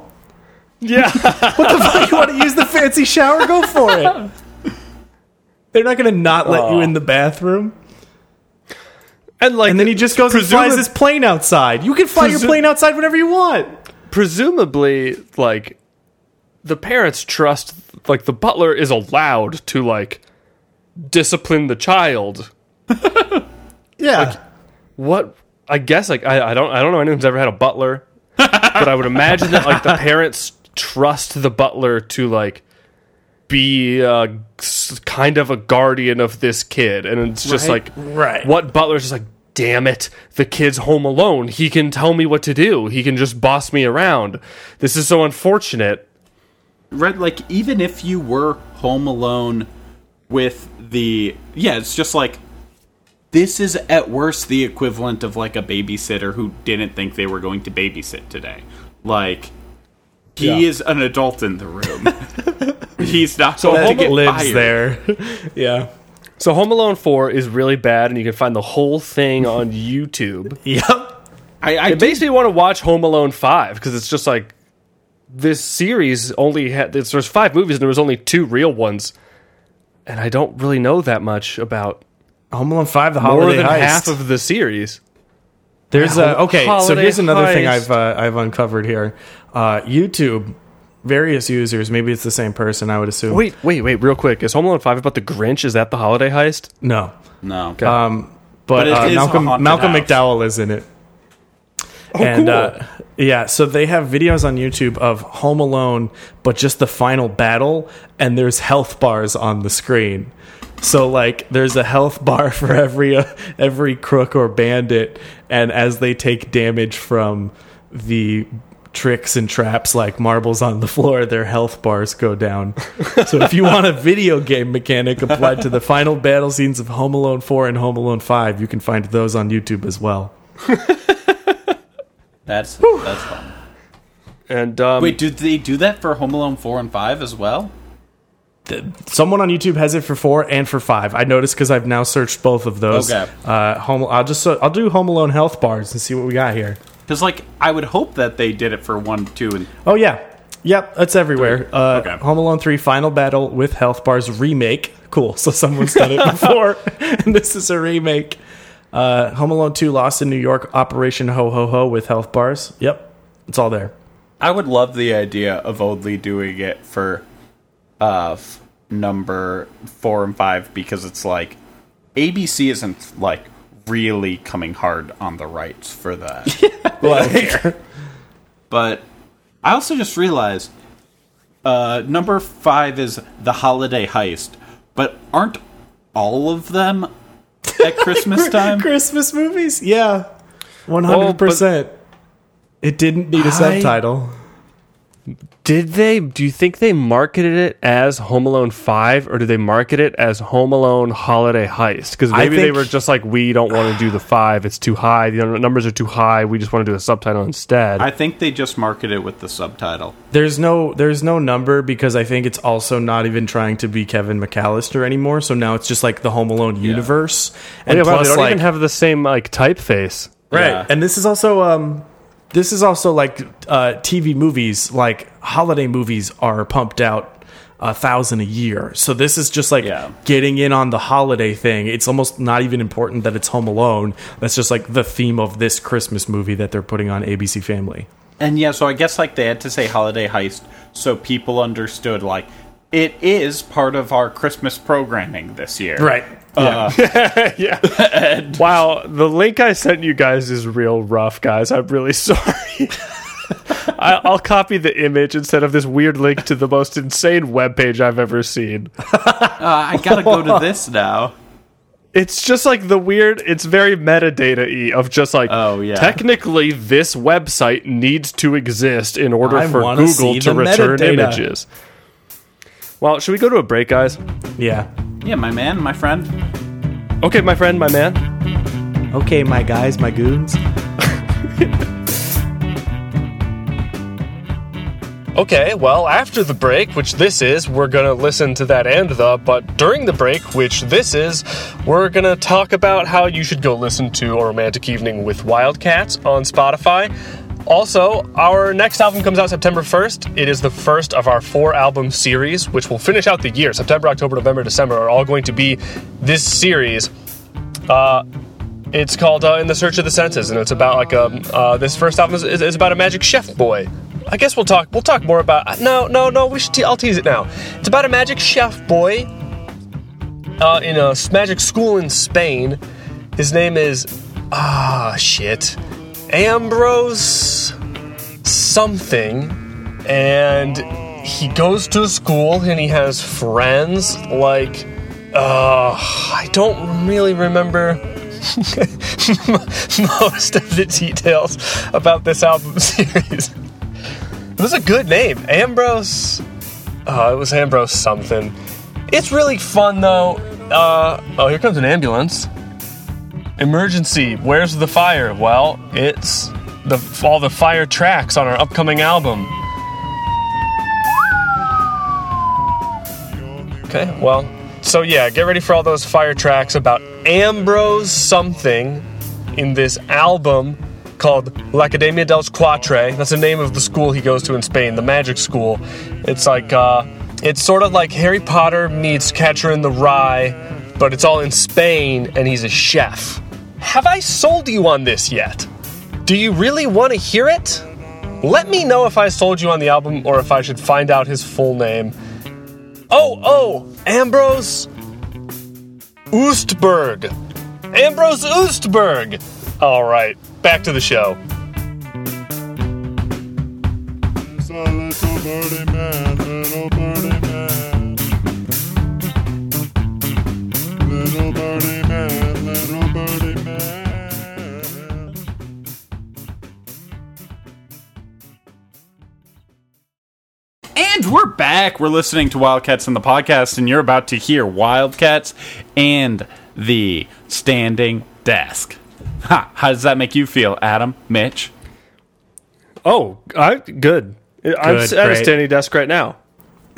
Yeah. [LAUGHS] What the fuck? You want to use the fancy shower? Go for it. They're not going to not let you in the bathroom. and like And then he just goes and flies his plane outside. You can fly your plane outside whenever you want. Presumably like the parents trust like the butler is allowed to like discipline the child [LAUGHS] Yeah. what i guess like i, I don't i don't know anyone who's ever had a butler but i would imagine that like the parents trust the butler to like be uh, kind of a guardian of this kid and it's just Right, like right. what butler's just like damn it the kid's home alone he can tell me what to do he can just boss me around this is so unfortunate Right, like even if you were home alone with the yeah, it's just like this is at worst the equivalent of like a babysitter who didn't think they were going to babysit today. Like he Yeah. is an adult in the room. [LAUGHS] He's not going to Home get lives fired. there. [LAUGHS] yeah. So Home Alone 4 is really bad, and you can find the whole thing on [LAUGHS] YouTube. Yep. I, I It makes me want to watch Home Alone 5 because it's just like this series only had there's five movies and there was only two real ones, and I don't really know that much about Home Alone Five, the holiday more than heist. half of the series. There's Yeah, a okay. So here's another thing. I've uh, I've uncovered here. Uh, YouTube, various users. Maybe it's the same person. I would assume. Wait, wait, wait, real quick. Is Home Alone 5 about the Grinch? Is that the holiday heist? No. no. Okay. Um, but, But it uh, is Malcolm Malcolm house. McDowell is in it. Oh, and cool. uh, yeah, so they have videos on YouTube of Home Alone, but just the final battle, and there's health bars on the screen. So like, there's a health [LAUGHS] bar for every uh, every crook or bandit, and as they take damage from the tricks and traps like marbles on the floor, their health bars go down. so if you want a video game mechanic applied to the final battle scenes of Home Alone 4 and Home Alone 5, you can find those on YouTube as well. [LAUGHS] That's that's fun. And um, Wait, did they do that for Home Alone 4 and 5 as well? Someone on YouTube has it for four and for five. I noticed because I've now searched both of those. Okay. Uh, home. I'll just I'll do Home Alone health bars and see what we got here. Because like I would hope that they did it for 1, 2 and Oh yeah, yep, that's everywhere. Uh, Okay. Home Alone three Final Battle with health bars remake. Cool. So someone's done it [LAUGHS] before, [LAUGHS] and this is a remake. Uh, Home Alone two Lost in New York Operation Ho Ho Ho with health bars. Yep, it's all there. I would love the idea of only doing it for uh f- number 4 and 5 because it's like ABC isn't like really coming hard on the rights for that. [LAUGHS] like, [LAUGHS] but I also just realized uh number 5 is the holiday heist, but aren't all of them at [LAUGHS] Christmas time? Christmas movies, yeah, one hundred percent. It didn't need a I- subtitle. Did they? Do you think they marketed it as Home Alone Five, or did they market it as Home Alone Holiday Heist? Because I maybe they were just like, we don't want to do the five; it's too high. The numbers are too high. We just want to do a subtitle instead. I think they just marketed it with the subtitle. There's no there's no number because I think it's also not even trying to be Kevin McAllister anymore. So now it's just like the Home Alone universe. And yeah, wow, plus, they don't like, even have the same like typeface. right. Yeah. And this is also um this is also like uh, TV movies, like holiday movies are pumped out a thousand a year. So this is just like Yeah. getting in on the holiday thing. It's almost not even important that it's Home Alone. That's just like the theme of this Christmas movie that they're putting on ABC Family. And yeah, so I guess like they had to say holiday heist so people understood like it is part of our Christmas programming this year. Right. yeah. [LAUGHS] [LAUGHS] yeah wow, the link I sent you guys is real rough, guys. I'm really [LAUGHS] sorry. I, I'll copy the image instead of this weird link to the most insane webpage I've ever seen. Uh, I gotta go to this now. It's just like the weird. It's very metadata y of just like. Oh, yeah. Technically, this website needs to exist in order I for Google to return metadata. images. Well, should we go to a break, guys? Yeah. Yeah, my man, my friend. Okay, my friend, my man. Okay, my guys, my goons. [LAUGHS] Okay, well, after the break, which this is, we're gonna listen to that and the, but during the break, which this is, we're gonna talk about how you should go listen to A Romantic Evening with Wildcats on Spotify. Also, our next album comes out September 1st. It is the first of our four album series, which will finish out the year. September, October, November, December are all going to be this series. Uh, it's called uh, In the Search of the Senses, and it's about like a. Uh, this first album is, is, is about a magic chef boy. I guess we'll talk. We'll talk more about. No, no, no. We should. Te- I'll tease it now. It's about a magic chef boy uh, in a magic school in Spain. His name is ah shit, Ambrose something, and he goes to school and he has friends like. Uh, I don't really remember [LAUGHS] most of the details about this album [LAUGHS] series. It was a good name, Ambrose. Oh, it was Ambrose something. It's really fun though. Uh, oh, here comes an ambulance. Emergency. Where's the fire? Well, it's the all the fire tracks on our upcoming album. Okay, well, so yeah, get ready for all those fire tracks about Ambrose something in this album called L'Accademia dels Quatre. That's the name of the school he goes to in Spain, the magic school. It's like uh, it's sort of like Harry Potter meets Catcher in the Rye, but it's all in Spain, and he's a chef. Have I sold you on this yet? Do you really want to hear it? Let me know if I sold you on the album or if I should find out his full name. Oh, oh, Ambrose Oostberg. Ambrose Oostberg. All right, back to the show. And we're back. We're listening to Wildcats in the podcast, and you're about to hear Wildcats and the standing desk. Ha! How does that make you feel, Adam, Mitch? Oh, I good. I'm Good, at a great. standing desk right now.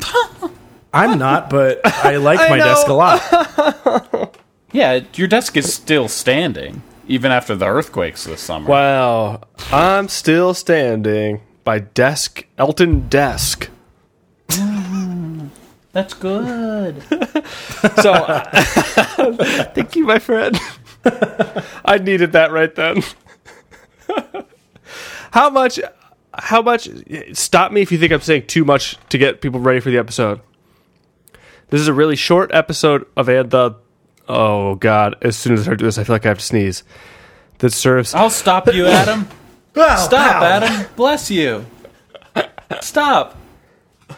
[LAUGHS] I'm not, but I [LAUGHS] like my desk a lot. [LAUGHS] Yeah, your desk is still standing, even after the earthquakes this summer. Wow, I'm still standing by desk Elton desk. Mm, that's good. [LAUGHS] So, thank you, my friend. [LAUGHS] I needed that right then. [LAUGHS] how much? How much? Stop me if you think I'm saying too much to get people ready for the episode. This is a really short episode of and the. Oh God! As soon as I do this, I feel like I have to sneeze. That serves. I'll stop you, Adam. Stop, Adam. Bless you. Stop.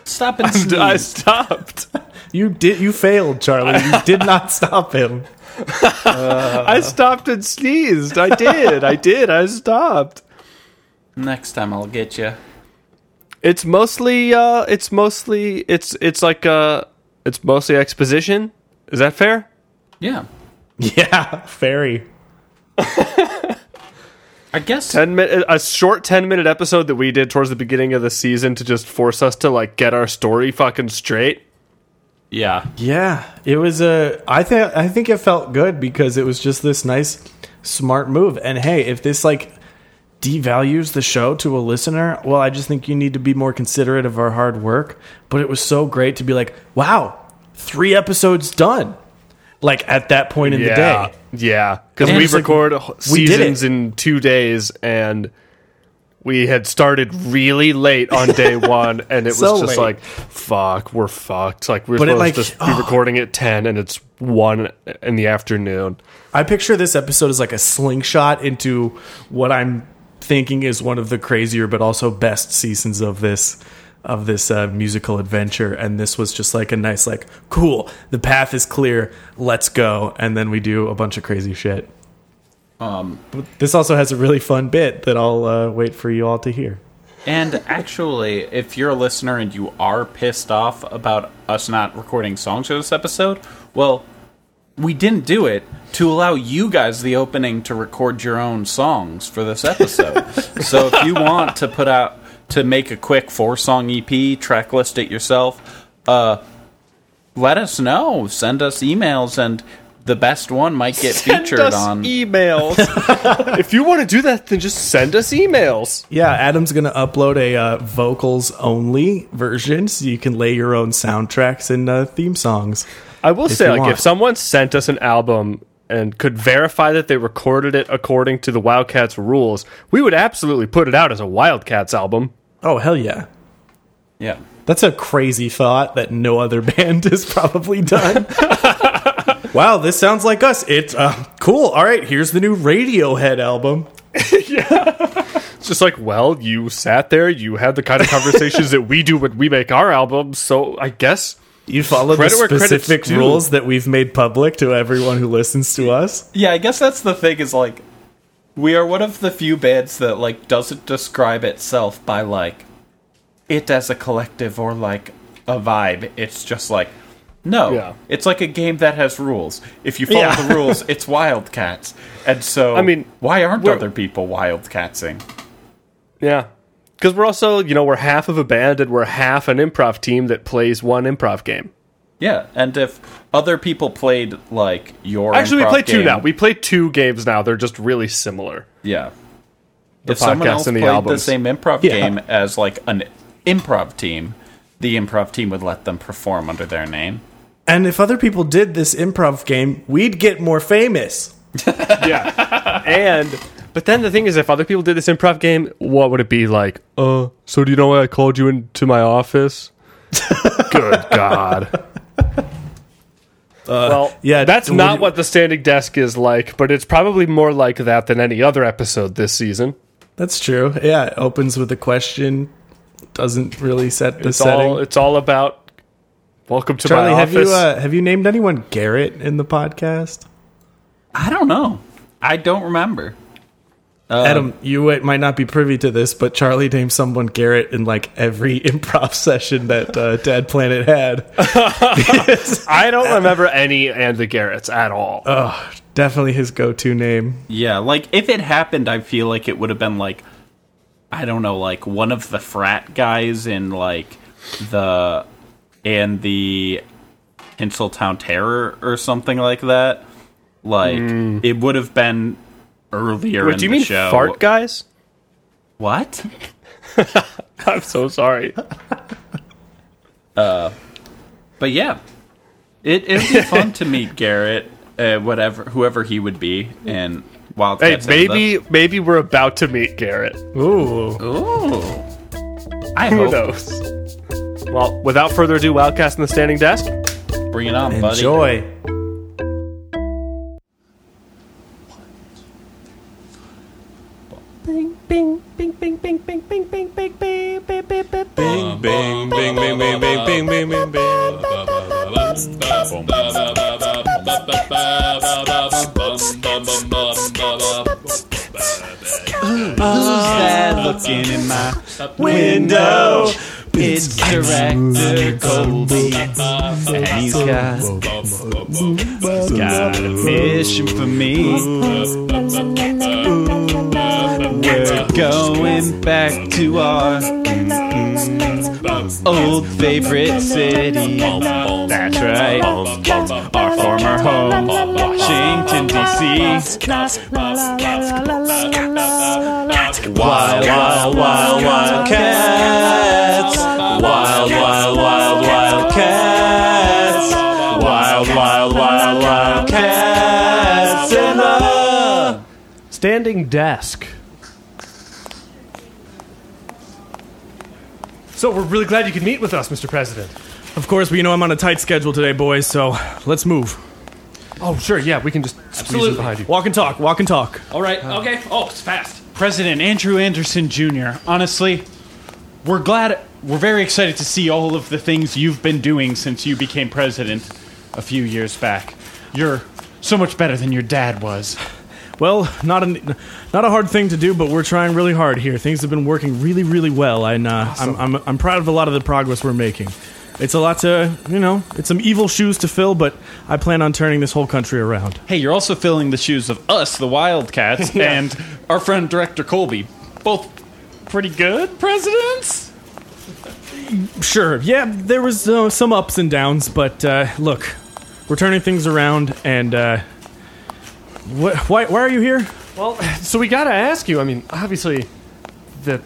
Stop and sneeze. I stopped. You did. You failed, Charlie. You did not stop him. [LAUGHS] I stopped and sneezed. I did. I did. I stopped. Next time I'll get you. It's mostly. uh It's mostly. It's. It's like. uh It's mostly exposition. Is that fair? Yeah. [LAUGHS] Yeah, very. [LAUGHS] I guess. Ten minute. A short ten minute episode that we did towards the beginning of the season to just force us to like get our story fucking straight. Yeah. Yeah, it was a. I think I think it felt good because it was just this nice, smart move. And hey, if this like devalues the show to a listener, well, I just think you need to be more considerate of our hard work. But it was so great to be like, wow, three episodes done. Like at that point in the day. Yeah, because we it's like, record we seasons in two days, and we had started really late on day [LAUGHS] one, and it was just late. like, "Fuck, we're fucked." Like we're But supposed like, to be oh. [SIGHS] recording at ten, and it's one in the afternoon. I picture this episode as like a slingshot into what I'm thinking is one of the crazier but also best seasons of this of this uh, musical adventure and this was just like a nice like cool the path is clear let's go and then we do a bunch of crazy shit um but this also has a really fun bit that I'll uh, wait for you all to hear And actually, if you're a listener and you are pissed off about us not recording songs for this episode, well, we didn't do it to allow you guys the opening to record your own songs for this episode. [LAUGHS] so if you want to put out to make a quick four song EP, track list it yourself, uh, let us know. Send us emails, and the best one might get featured Send us on. emails. [LAUGHS] if you want to do that, then just send us emails. Yeah, Adam's gonna upload a uh, vocals only version, so you can lay your own soundtracks and uh, theme songs. I will say, like, want. if someone sent us an album and could verify that they recorded it according to the Wildcats rules, we would absolutely put it out as a Wildcats album. Oh hell yeah! yeah. That's a crazy thought that no other [LAUGHS] band has probably done. wow, this sounds like us. It's uh, cool. All right, here's the new Radiohead album. [LAUGHS] It's just like, well, you sat there, you had the kind of conversations [LAUGHS] that we do when we make our albums, so I guess You follow the Credit where credit's specific rules that we've made public to everyone who listens to us. Yeah, I guess that's the thing is like we are one of the few bands that like doesn't describe itself by like it as a collective or like a vibe. It's just like no. Yeah. It's like a game that has rules. If you follow Yeah. the rules, it's [LAUGHS] Wildcats. And so I mean, why aren't other people Wildcatsing? Yeah. Because we're also, you know, we're half of a band and we're half an improv team that plays one improv game. Yeah, and if other people played like your Actually, we improv play two game- now. We play two games now. They're just really similar. Yeah. The if someone podcast else and the played the same improv Yeah. game as like an improv team, the improv team would let them perform under their name. And if other people did this improv game, we'd get more famous. [LAUGHS] Yeah. and, but then the thing is, if other people did this improv game, what would it be like? Uh, so do you know why I called you into my office? [LAUGHS] Good God. well, yeah, that's not you- what the standing desk is like, but it's probably more like that than any other episode this season. That's true. Yeah, it opens with a question, doesn't really set the It's setting. all it's all about welcome to Charlie, my have office. you uh, have you named anyone Garrett in the podcast? I don't know. I don't remember. Uh, Adam, you might not be privy to this, but Charlie named someone Garrett in like every [LAUGHS] improv session that uh, Dad Planet had. [LAUGHS] I don't remember any and the Garretts at all. Oh, definitely his go-to name. Yeah, like if it happened, I feel like it would have been like I don't know, like one of the frat guys in like the and the Tinseltown Terror or something like that. Like it would have been earlier Wait, in do you the mean show. fart guys? What? [LAUGHS] I'm so sorry. Uh, but yeah, it it would be fun to meet Garrett, uh, whatever whoever he would be, and Hey, Wildcats. maybe maybe we're about to meet Garrett. Ooh, Ooh, I Who hope. knows? Well, without further ado, Wildcats in the standing desk. Bring it on, buddy. enjoy. Uh, Who's that looking in my window? It's director Colby, and he's got, he's got a mission for me. We're going back to our mm-hmm. Old favorite city. That's right, our former home, Washington D.C. Wild, wild, wild, wild cats. Wild, wild, wild, wild cats. Wild, wild, wild, wild cats. In the Standing desk. So we're really glad you could meet with us, Mr. President. Of course, we know I'm on a tight schedule today, boys. So let's move. Oh, sure, yeah, we can just squeeze in behind you. Walk and talk. Walk and talk. All right. Uh, okay. Oh, it's fast. President Andrew Anderson Jr. Honestly, we're glad. We're very excited to see all of the things you've been doing since you became president a few years back. You're so much better than your dad was. Well, not a not a hard thing to do, but we're trying really hard here. Things have been working really, really well, and uh, I'm, I'm I'm proud of a lot of the progress we're making. It's a lot to you know. It's some evil shoes to fill, but I plan on turning this whole country around. Hey, you're also filling the shoes of us, the Wildcats, [LAUGHS] and our friend Director Colby. Both pretty good presidents. Sure. Yeah, there was uh, some ups and downs, but uh, look, we're turning things around, and uh, wh- why, why are you here? Well, [SIGHS] so we gotta ask you. I mean, obviously, the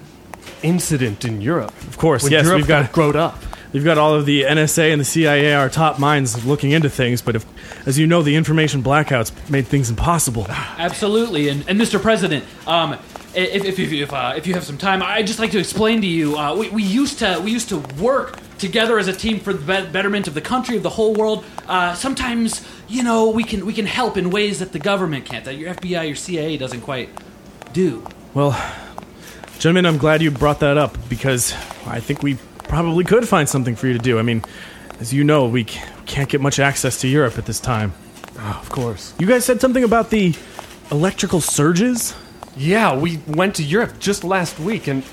incident in Europe. Of course, yes, Europe we've got got growed up. we've got all of the NSA and the CIA, our top minds, looking into things. But if, as you know, the information blackouts made things impossible. [SIGHS] Absolutely, and, and Mr. President, um, if if if if, uh, if you have some time, I'd just like to explain to you. Uh, we, we used to we used to work together as a team for the betterment of the country, of the whole world. Uh, sometimes, you know, we can we can help in ways that the government can't, that your FBI, your CIA doesn't quite do. Well, gentlemen, I'm glad you brought that up because I think we probably could find something for you to do. I mean, as you know, we can't get much access to Europe at this time. of course. You guys said something about the electrical surges? Yeah, we went to Europe just last week, and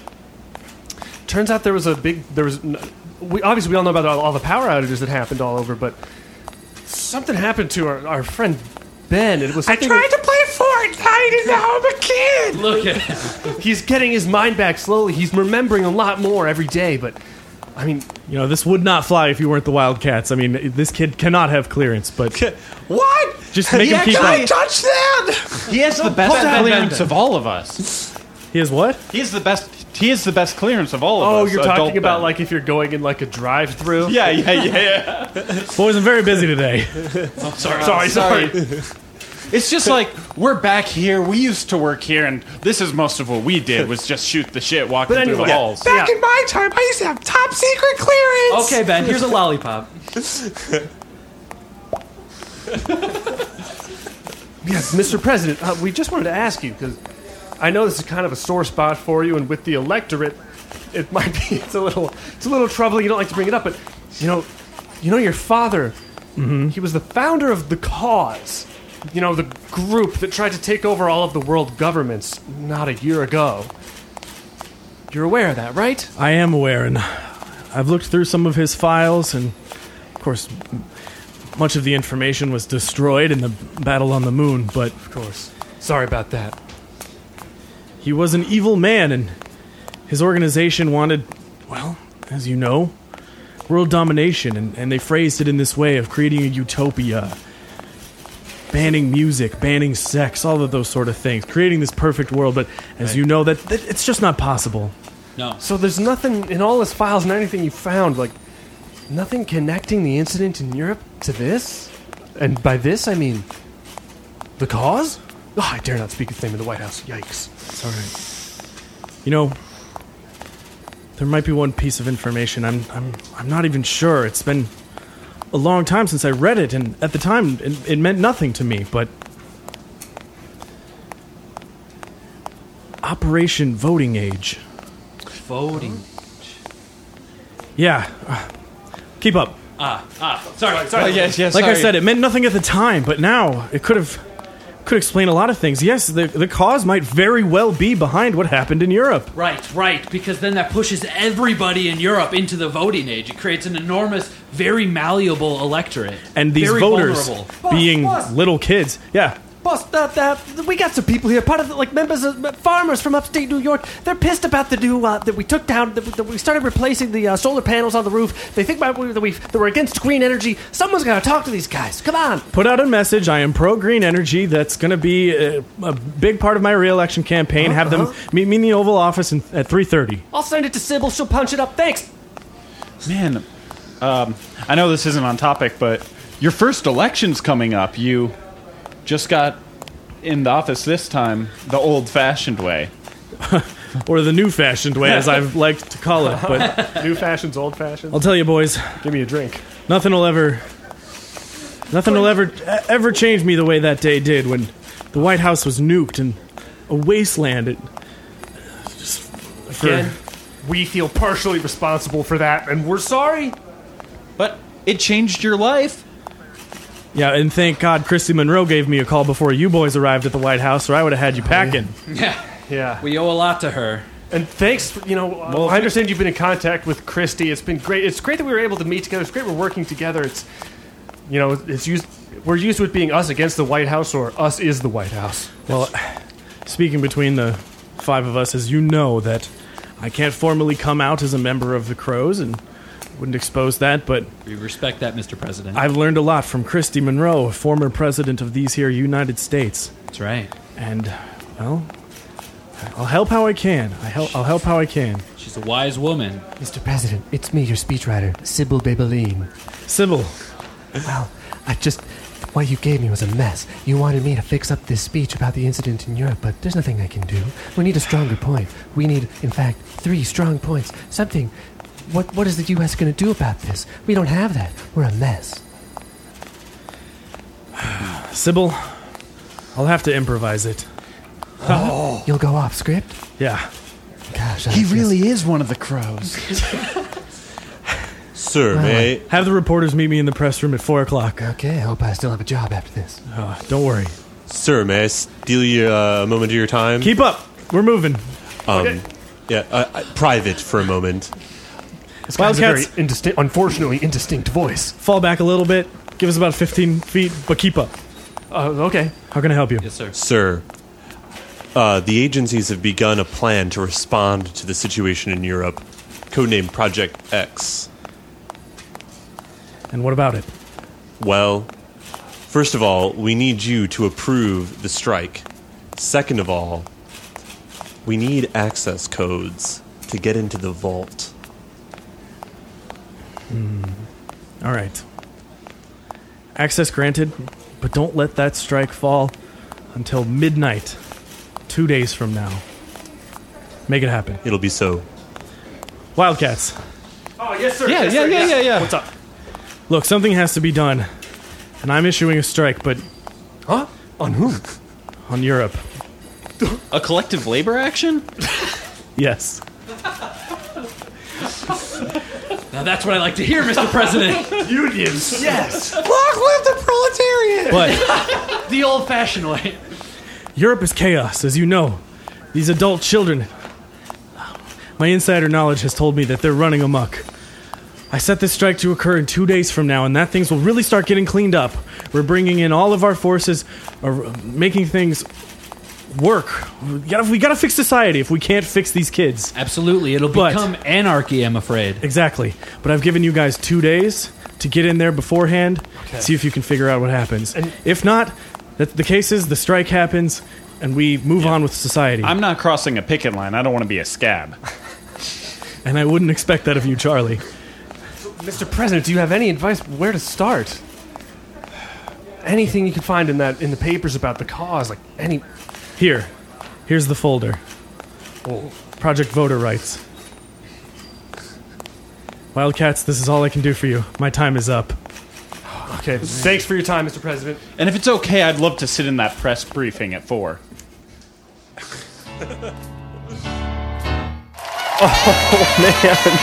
turns out there was a big. There was. N- We obviously we all know about all, all the power outages that happened all over, but something happened to our, our friend Ben. It was. Something that- to play Fortnite and now I'm a kid. Look at him. [LAUGHS] he's getting his mind back slowly. He's remembering a lot more every day, but I mean, You know, this would not fly if you weren't the Wildcats. I mean, this kid cannot have clearance, but [LAUGHS] What? just make him keep Can't up. touch that. He has the best clearance of all of us. He has what? He has the best. He has the best clearance of all of oh, us. Oh, you're talking about Ben. like if you're going in like a drive-through. [LAUGHS] Yeah, yeah, yeah, yeah. Boys, I'm very busy today. [LAUGHS] sorry, sorry. Sorry. It's just like we're back here. We used to work here, and this is most of what we did was just shoot the shit, walking But through anyway, the halls. Back in my time, I used to have top secret clearance. okay, Ben. Here's a lollipop. [LAUGHS] Yes, Mr. President, uh, we just wanted to ask you because I know this is kind of a sore spot for you, and with the electorate, it [LAUGHS] might be it's a little it's a little troubling. You don't like to bring it up, but you know, you know your father. Mm-hmm. He was the founder of the Cause. You know, the group that tried to take over all of the world governments not a year ago. You're aware of that, right? I am aware, and I've looked through some of his files, and of course, m- much of the information was destroyed in the battle on the moon, but Of course. Sorry about that. He was an evil man, and his organization wanted, well, as you know, world domination, and, and they phrased it in this way of creating a utopia. Banning music, banning sex, all of those sort of things, creating this perfect world. But as you know, that, that it's just not possible. No. So there's nothing in all his files and anything you found, like nothing connecting the incident in Europe to this? And by this I mean the cause? Oh, I dare not speak his name in the White House. Yikes. It's all right. You know, there might be one piece of information. I'm, I'm, I'm not even sure. It's been a long time since I read it, and at the time, it, it meant nothing to me. But Operation Voting Age. Voting. Yeah, uh, keep up. Ah, ah. Sorry, sorry. Oh, yes, yes. Like I sorry. said, it meant nothing at the time, but now it could have could explain a lot of things. Yes, the the cause might very well be behind what happened in Europe. Right, right, because then that pushes everybody in Europe into the voting age. It creates an enormous, very malleable electorate. and these Very voters vulnerable. being boss. little kids. Yeah, Boss, that, that, we got some people here, part of the, like members of uh, farmers from upstate New York. They're pissed about the new uh, that we took down. That, that we started replacing the uh, solar panels on the roof. They think about that we that we're against green energy. Someone's got to talk to these guys. Come on. put out a message. I am pro green energy. That's going to be a, a big part of my reelection campaign. Have them meet me in the Oval Office in, at three thirty. I'll send it to Sybil. She'll punch it up. Thanks. Man, um, I know this isn't on topic, but your first election's coming up. You just got in the office this time the old-fashioned way. [LAUGHS] or the new fashioned way, as I've liked to call it. But [LAUGHS] New fashions, old fashions. I'll tell you, boys, Give me a drink. nothing will ever, nothing will ever ever change me the way that day did when the White House was nuked and a wasteland. It just for, Again, we feel partially responsible for that, and we're sorry. But it changed your life. Yeah, and thank God Christy Monroe gave me a call before you boys arrived at the White House, or I would have had you packing. Yeah, Yeah. we owe a lot to her. And thanks, for, you know, uh, I understand you've been in contact with Christy. It's been great. It's great that we were able to meet together. It's great we're working together. It's, you know, it's used. We're used to it being us against the White House or us is the White House. Well, speaking between the five of us, as you know, that I can't formally come out as a member of the Crows and wouldn't expose that, but We respect that, Mr. President. I've learned a lot from Christy Monroe, former president of these here United States. That's right. And, well, I'll help how I can. I help, I'll help how I can. She's a wise woman. Mr. President, it's me, your speechwriter, Sybil Babeline. Sybil, Well, I just. What you gave me was a mess. You wanted me to fix up this speech about the incident in Europe, but there's nothing I can do. We need a stronger point. We need, in fact, three strong points. Something. What, what is the U.S. going to do about this? We don't have that. We're a mess. [SIGHS] Sybil, I'll have to improvise it. Oh. You'll go off script? Yeah. Gosh, He just- really is one of the crows. [LAUGHS] Sir, Well, may Have the reporters meet me in the press room at 4 o'clock. Okay, I hope I still have a job after this. Uh, don't worry. sir, may I steal you uh, a moment of your time? Keep up. We're moving. um, yeah, uh, uh, private for a moment. This guy's a very Wildcats. indistinct, unfortunately indistinct voice. Fall back a little bit. Give us about 15 feet, but keep up. Uh, okay. How can I help you? Yes, sir. Sir, uh, the agencies have begun a plan to respond to the situation in Europe, codenamed Project X. And what about it? Well, first of all, we need you to approve the strike. Second of all, we need access codes to get into the vault. Hmm. All right. Access granted, but don't let that strike fall until midnight, two days from now. Make it happen. It'll be so. Wildcats, Oh, yes, sir. Yeah, yeah, yeah, yeah, yeah. What's up? look, something has to be done. And I'm issuing a strike, but Huh? On whom? on Europe. A collective labor action? Yes. [LAUGHS] Now that's what I like to hear, Mr. President. [LAUGHS] Unions. Yes. Long live the proletariat. But [LAUGHS] the old-fashioned way. Europe is chaos, as you know. These adult children. My insider knowledge has told me that they're running amok. I set this strike to occur in two days from now, and that things will really start getting cleaned up. We're bringing in all of our forces, uh, making things work. We gotta, we gotta fix society if we can't fix these kids. Absolutely, it'll But- become anarchy. I'm afraid. Exactly. But I've given you guys two days to get in there beforehand, see if you can figure out what happens. if not, that the case is the strike happens, and we move on with society. I'm not crossing a picket line. I don't want to be a scab. and I wouldn't expect that of you, Charlie. Mr. President, do you have any advice where to start? Anything you can find in that in the papers about the cause, like any. Here, here's the folder. Oh, Project Voter Rights. Wildcats, this is all I can do for you. My time is up. okay. Thanks for your time, Mr. President. And if it's okay, I'd love to sit in that press briefing at four. [LAUGHS] Oh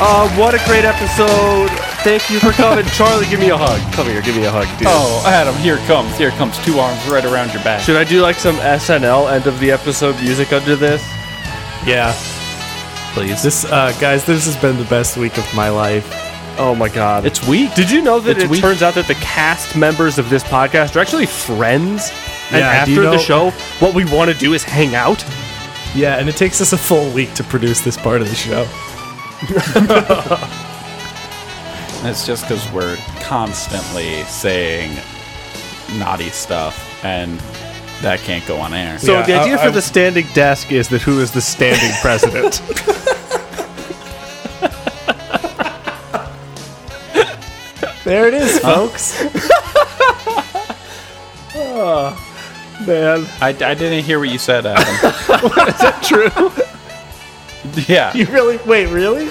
Uh, what a great episode! Thank you for coming, Charlie. Give me a hug. Come here, give me a hug, dude. Oh, Adam, here it comes. Here it comes. Two arms right around your back. Should I do like some SNL end of the episode music under this? Yeah. Please. This, uh, guys, this has been the best week of my life. Oh my god. It's weak. Did you know that It's it weak. turns out that the cast members of this podcast are actually friends? And Yeah, do you after the know- show, what we want to do is hang out? Yeah, and it takes us a full week to produce this part of the show. [LAUGHS] [LAUGHS] It's just because we're constantly saying naughty stuff, and that can't go on air. So Yeah, the idea I- for I- the standing desk is that who is the standing president? [LAUGHS] There it is, folks. [LAUGHS] Oh, man, I, I didn't hear what you said, Adam. [LAUGHS] is that true? yeah, you really? Wait, really?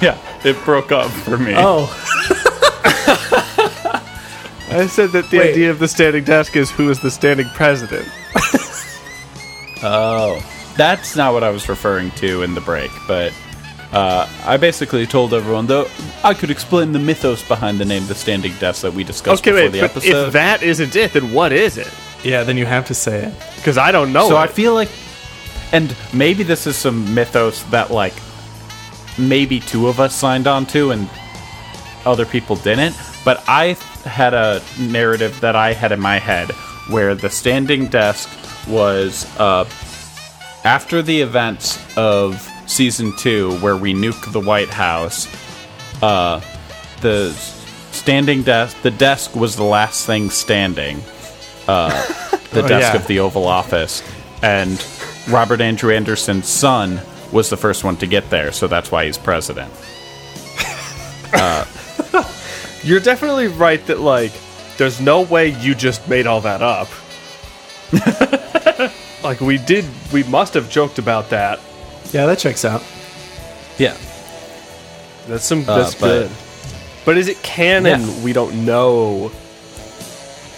yeah. It broke up for me. Oh, [LAUGHS] I said that the Wait. idea of the standing desk is who is the standing president. [LAUGHS] Oh, that's not what I was referring to in the break, but uh, I basically told everyone, though, I could explain the mythos behind the name The Standing Desk that we discussed Okay, before wait, the but episode. if that isn't it, then what is it? yeah. Then you have to say it. Because I don't know. so I feel like, and maybe this is some mythos that, like, maybe two of us signed on to and other people didn't, but I had a narrative that I had in my head where the standing desk was uh, after the events of season two, where we nuke the White House, uh, the standing desk, the desk was the last thing standing. Uh, [LAUGHS] the Oh, desk yeah. of the Oval Office, and Robert Andrew Anderson's son was the first one to get there, so that's why he's president. [LAUGHS] You're definitely right that like there's no way you just made all that up. [LAUGHS] like we did we must have joked about that. Yeah, that checks out. Yeah. That's some Uh, that's but- good. But is it canon? Yeah. We don't know.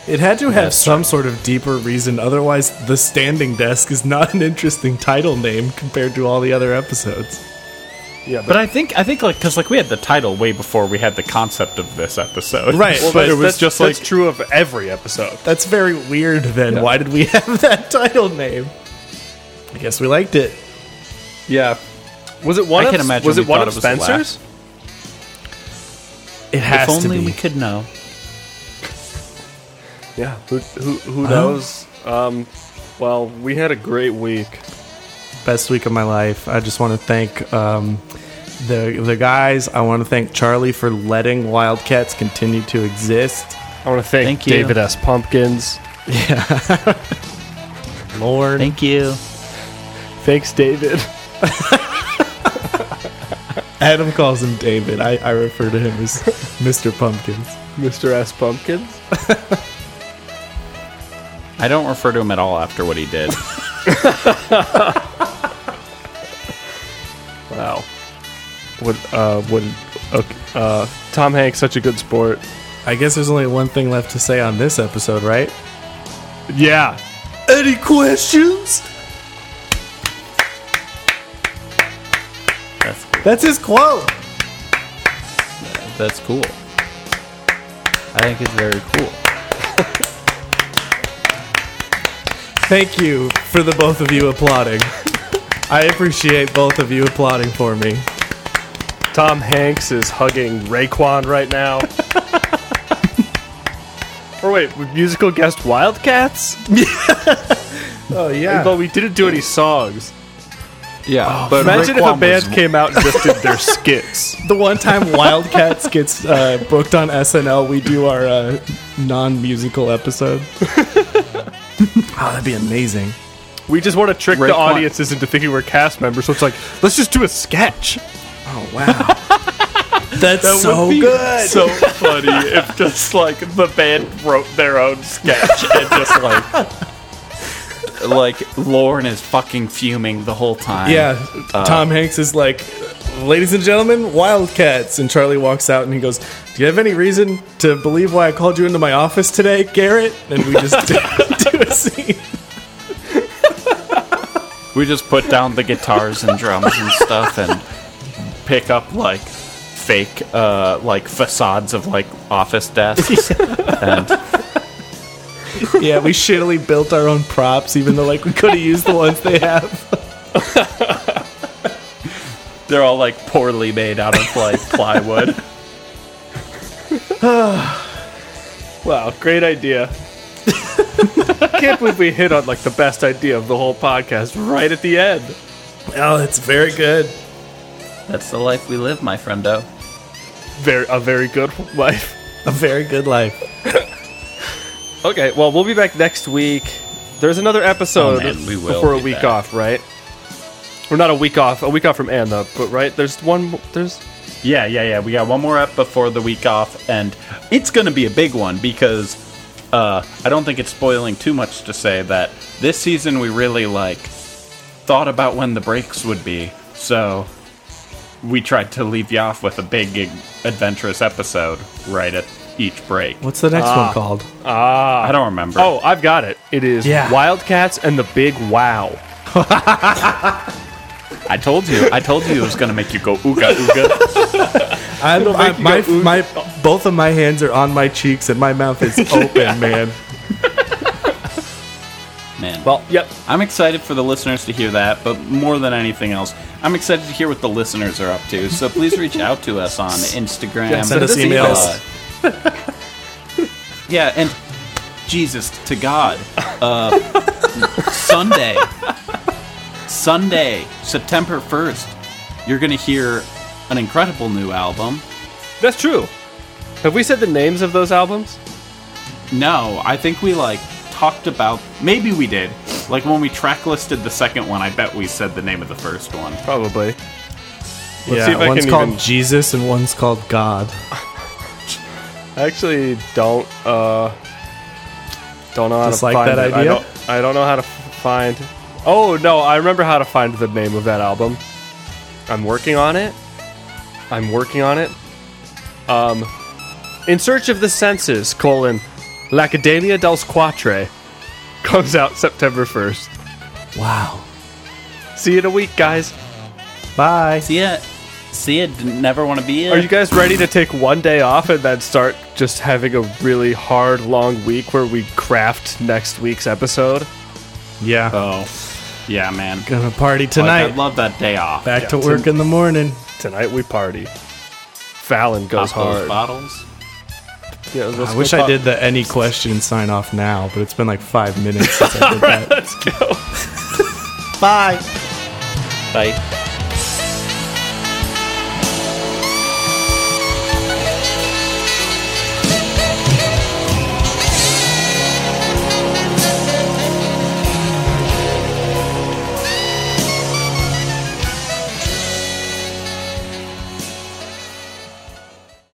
It had to have That's some sort of deeper reason. Otherwise, the standing desk is not an interesting title name compared to all the other episodes. Yeah, But I think I think like because like we had the title way before we had the concept of this episode, Right, well, but it was that's- just that's like true of every episode. That's very weird. Then why did we [LAUGHS] have that title name? I guess we liked it. Yeah. Was it one I of can imagine was it one of it was a laugh. Spencer's? It has if to only be. we could know. Yeah. Who who, who knows? Um well, we had a great week. best week of my life. I just want to thank um, the the guys. I want to thank Charlie for letting Wildcats continue to exist. I want to thank, Thank you. David S. Pumpkins. Yeah. [LAUGHS] Lord, Thank you. Thanks, David. [LAUGHS] Adam calls him David. I, I refer to him as Mr. Pumpkins. Mr. S. Pumpkins. [LAUGHS] I don't refer to him at all after what he did. [LAUGHS] Wow. Would uh would okay, uh Tom Hanks such a good sport. I guess there's only one thing left to say on this episode, right? Yeah. Any questions? That's cool. That's his quote. That's cool. I think it's very cool. [LAUGHS] Thank you for the both of you applauding. I appreciate both of you applauding for me. Tom Hanks is hugging Raekwon right now. [LAUGHS] or wait, with musical guest Wildcats? [LAUGHS] Oh yeah. But we didn't do any songs. Yeah, But imagine if a band was- came out and just did their [LAUGHS] skits. the one time Wildcats gets uh, booked on SNL, we do our uh, non-musical episode. That'd be amazing. We just want to trick the Raekwon- audiences into thinking we're cast members, so it's like, let's just do a sketch. Oh wow, [LAUGHS] that's so good. so funny if just like the band wrote their own sketch and just like like Lauren is fucking fuming the whole time. yeah, uh, Tom Hanks is like, "Ladies and gentlemen, Wildcats," and Charlie walks out and he goes, "Do you have any reason to believe why I called you into my office today, Garrett?" And we just [LAUGHS] do, a scene. We just put down the guitars and drums and stuff and pick up like fake uh like facades of like office desks and Yeah, we shittily built our own props, even though like we could have used the ones they have. [LAUGHS] they're all like poorly made out of like [LAUGHS] plywood. [SIGHS] Wow, great idea. [LAUGHS] Can't believe we hit on like the best idea of the whole podcast right at the end. Oh, it's very good. That's the life we live, my friendo. Very a very good life. A very good life. Okay, well we'll be back next week. There's another episode Oh, man, we will before a week back. off, right? Or not a week off, a week off from Anna, but right? There's one. There's Yeah, yeah, yeah. We got one more up before the week off, and it's going to be a big one because uh, I don't think it's spoiling too much to say that this season we really like thought about when the breaks would be. So we tried to leave you off with a big, adventurous episode right at each break. What's the next one called? Ah, I don't remember. oh, I've got it. It is Yeah. Wildcats and the Big Wow. [LAUGHS] I told you. I told you it was going to make you go ooga ooga. I'm, make I, my, go, "Ooh." my, both of my hands are on my cheeks and my mouth is [LAUGHS] open, man. Man. Well, yep. I'm excited for the listeners to hear that, but more than anything else, I'm excited to hear what the listeners are up to. So please reach out to us on [LAUGHS] Instagram. Yeah, send us emails. Uh, [LAUGHS] yeah, and Jesus to God, uh, Sunday, Sunday, September 1st, you're going to hear an incredible new album. That's true. Have we said the names of those albums? No, I think we like talked about maybe we did. Like when we track listed the second one, I bet we said the name of the first one. Probably. Let's yeah, see if I one's can called even- Jesus and one's called God. [LAUGHS] I actually don't uh don't know how Just to like find that it. I idea? don't, I don't know how to find. Oh no, I remember how to find the name of that album. I'm working on it. I'm working on it. Um, in search of the senses: colon L'Accademia dels Quatre comes out September first. Wow. See you in a week, guys. Bye. See ya. See ya. Never want to be in Are you guys ready to take one day off and then start just having a really hard, long week where we craft next week's episode? Yeah. Oh, yeah, man. Gonna party Like, tonight. I'd love that day off. Back to Yeah, work in the morning. Tonight we party. Fallon goes Pop hard. bottles. Yeah, I go wish I did the any question sign off now, but it's been like five minutes since I [LAUGHS] did that. Let's go. [LAUGHS] Bye. Bye.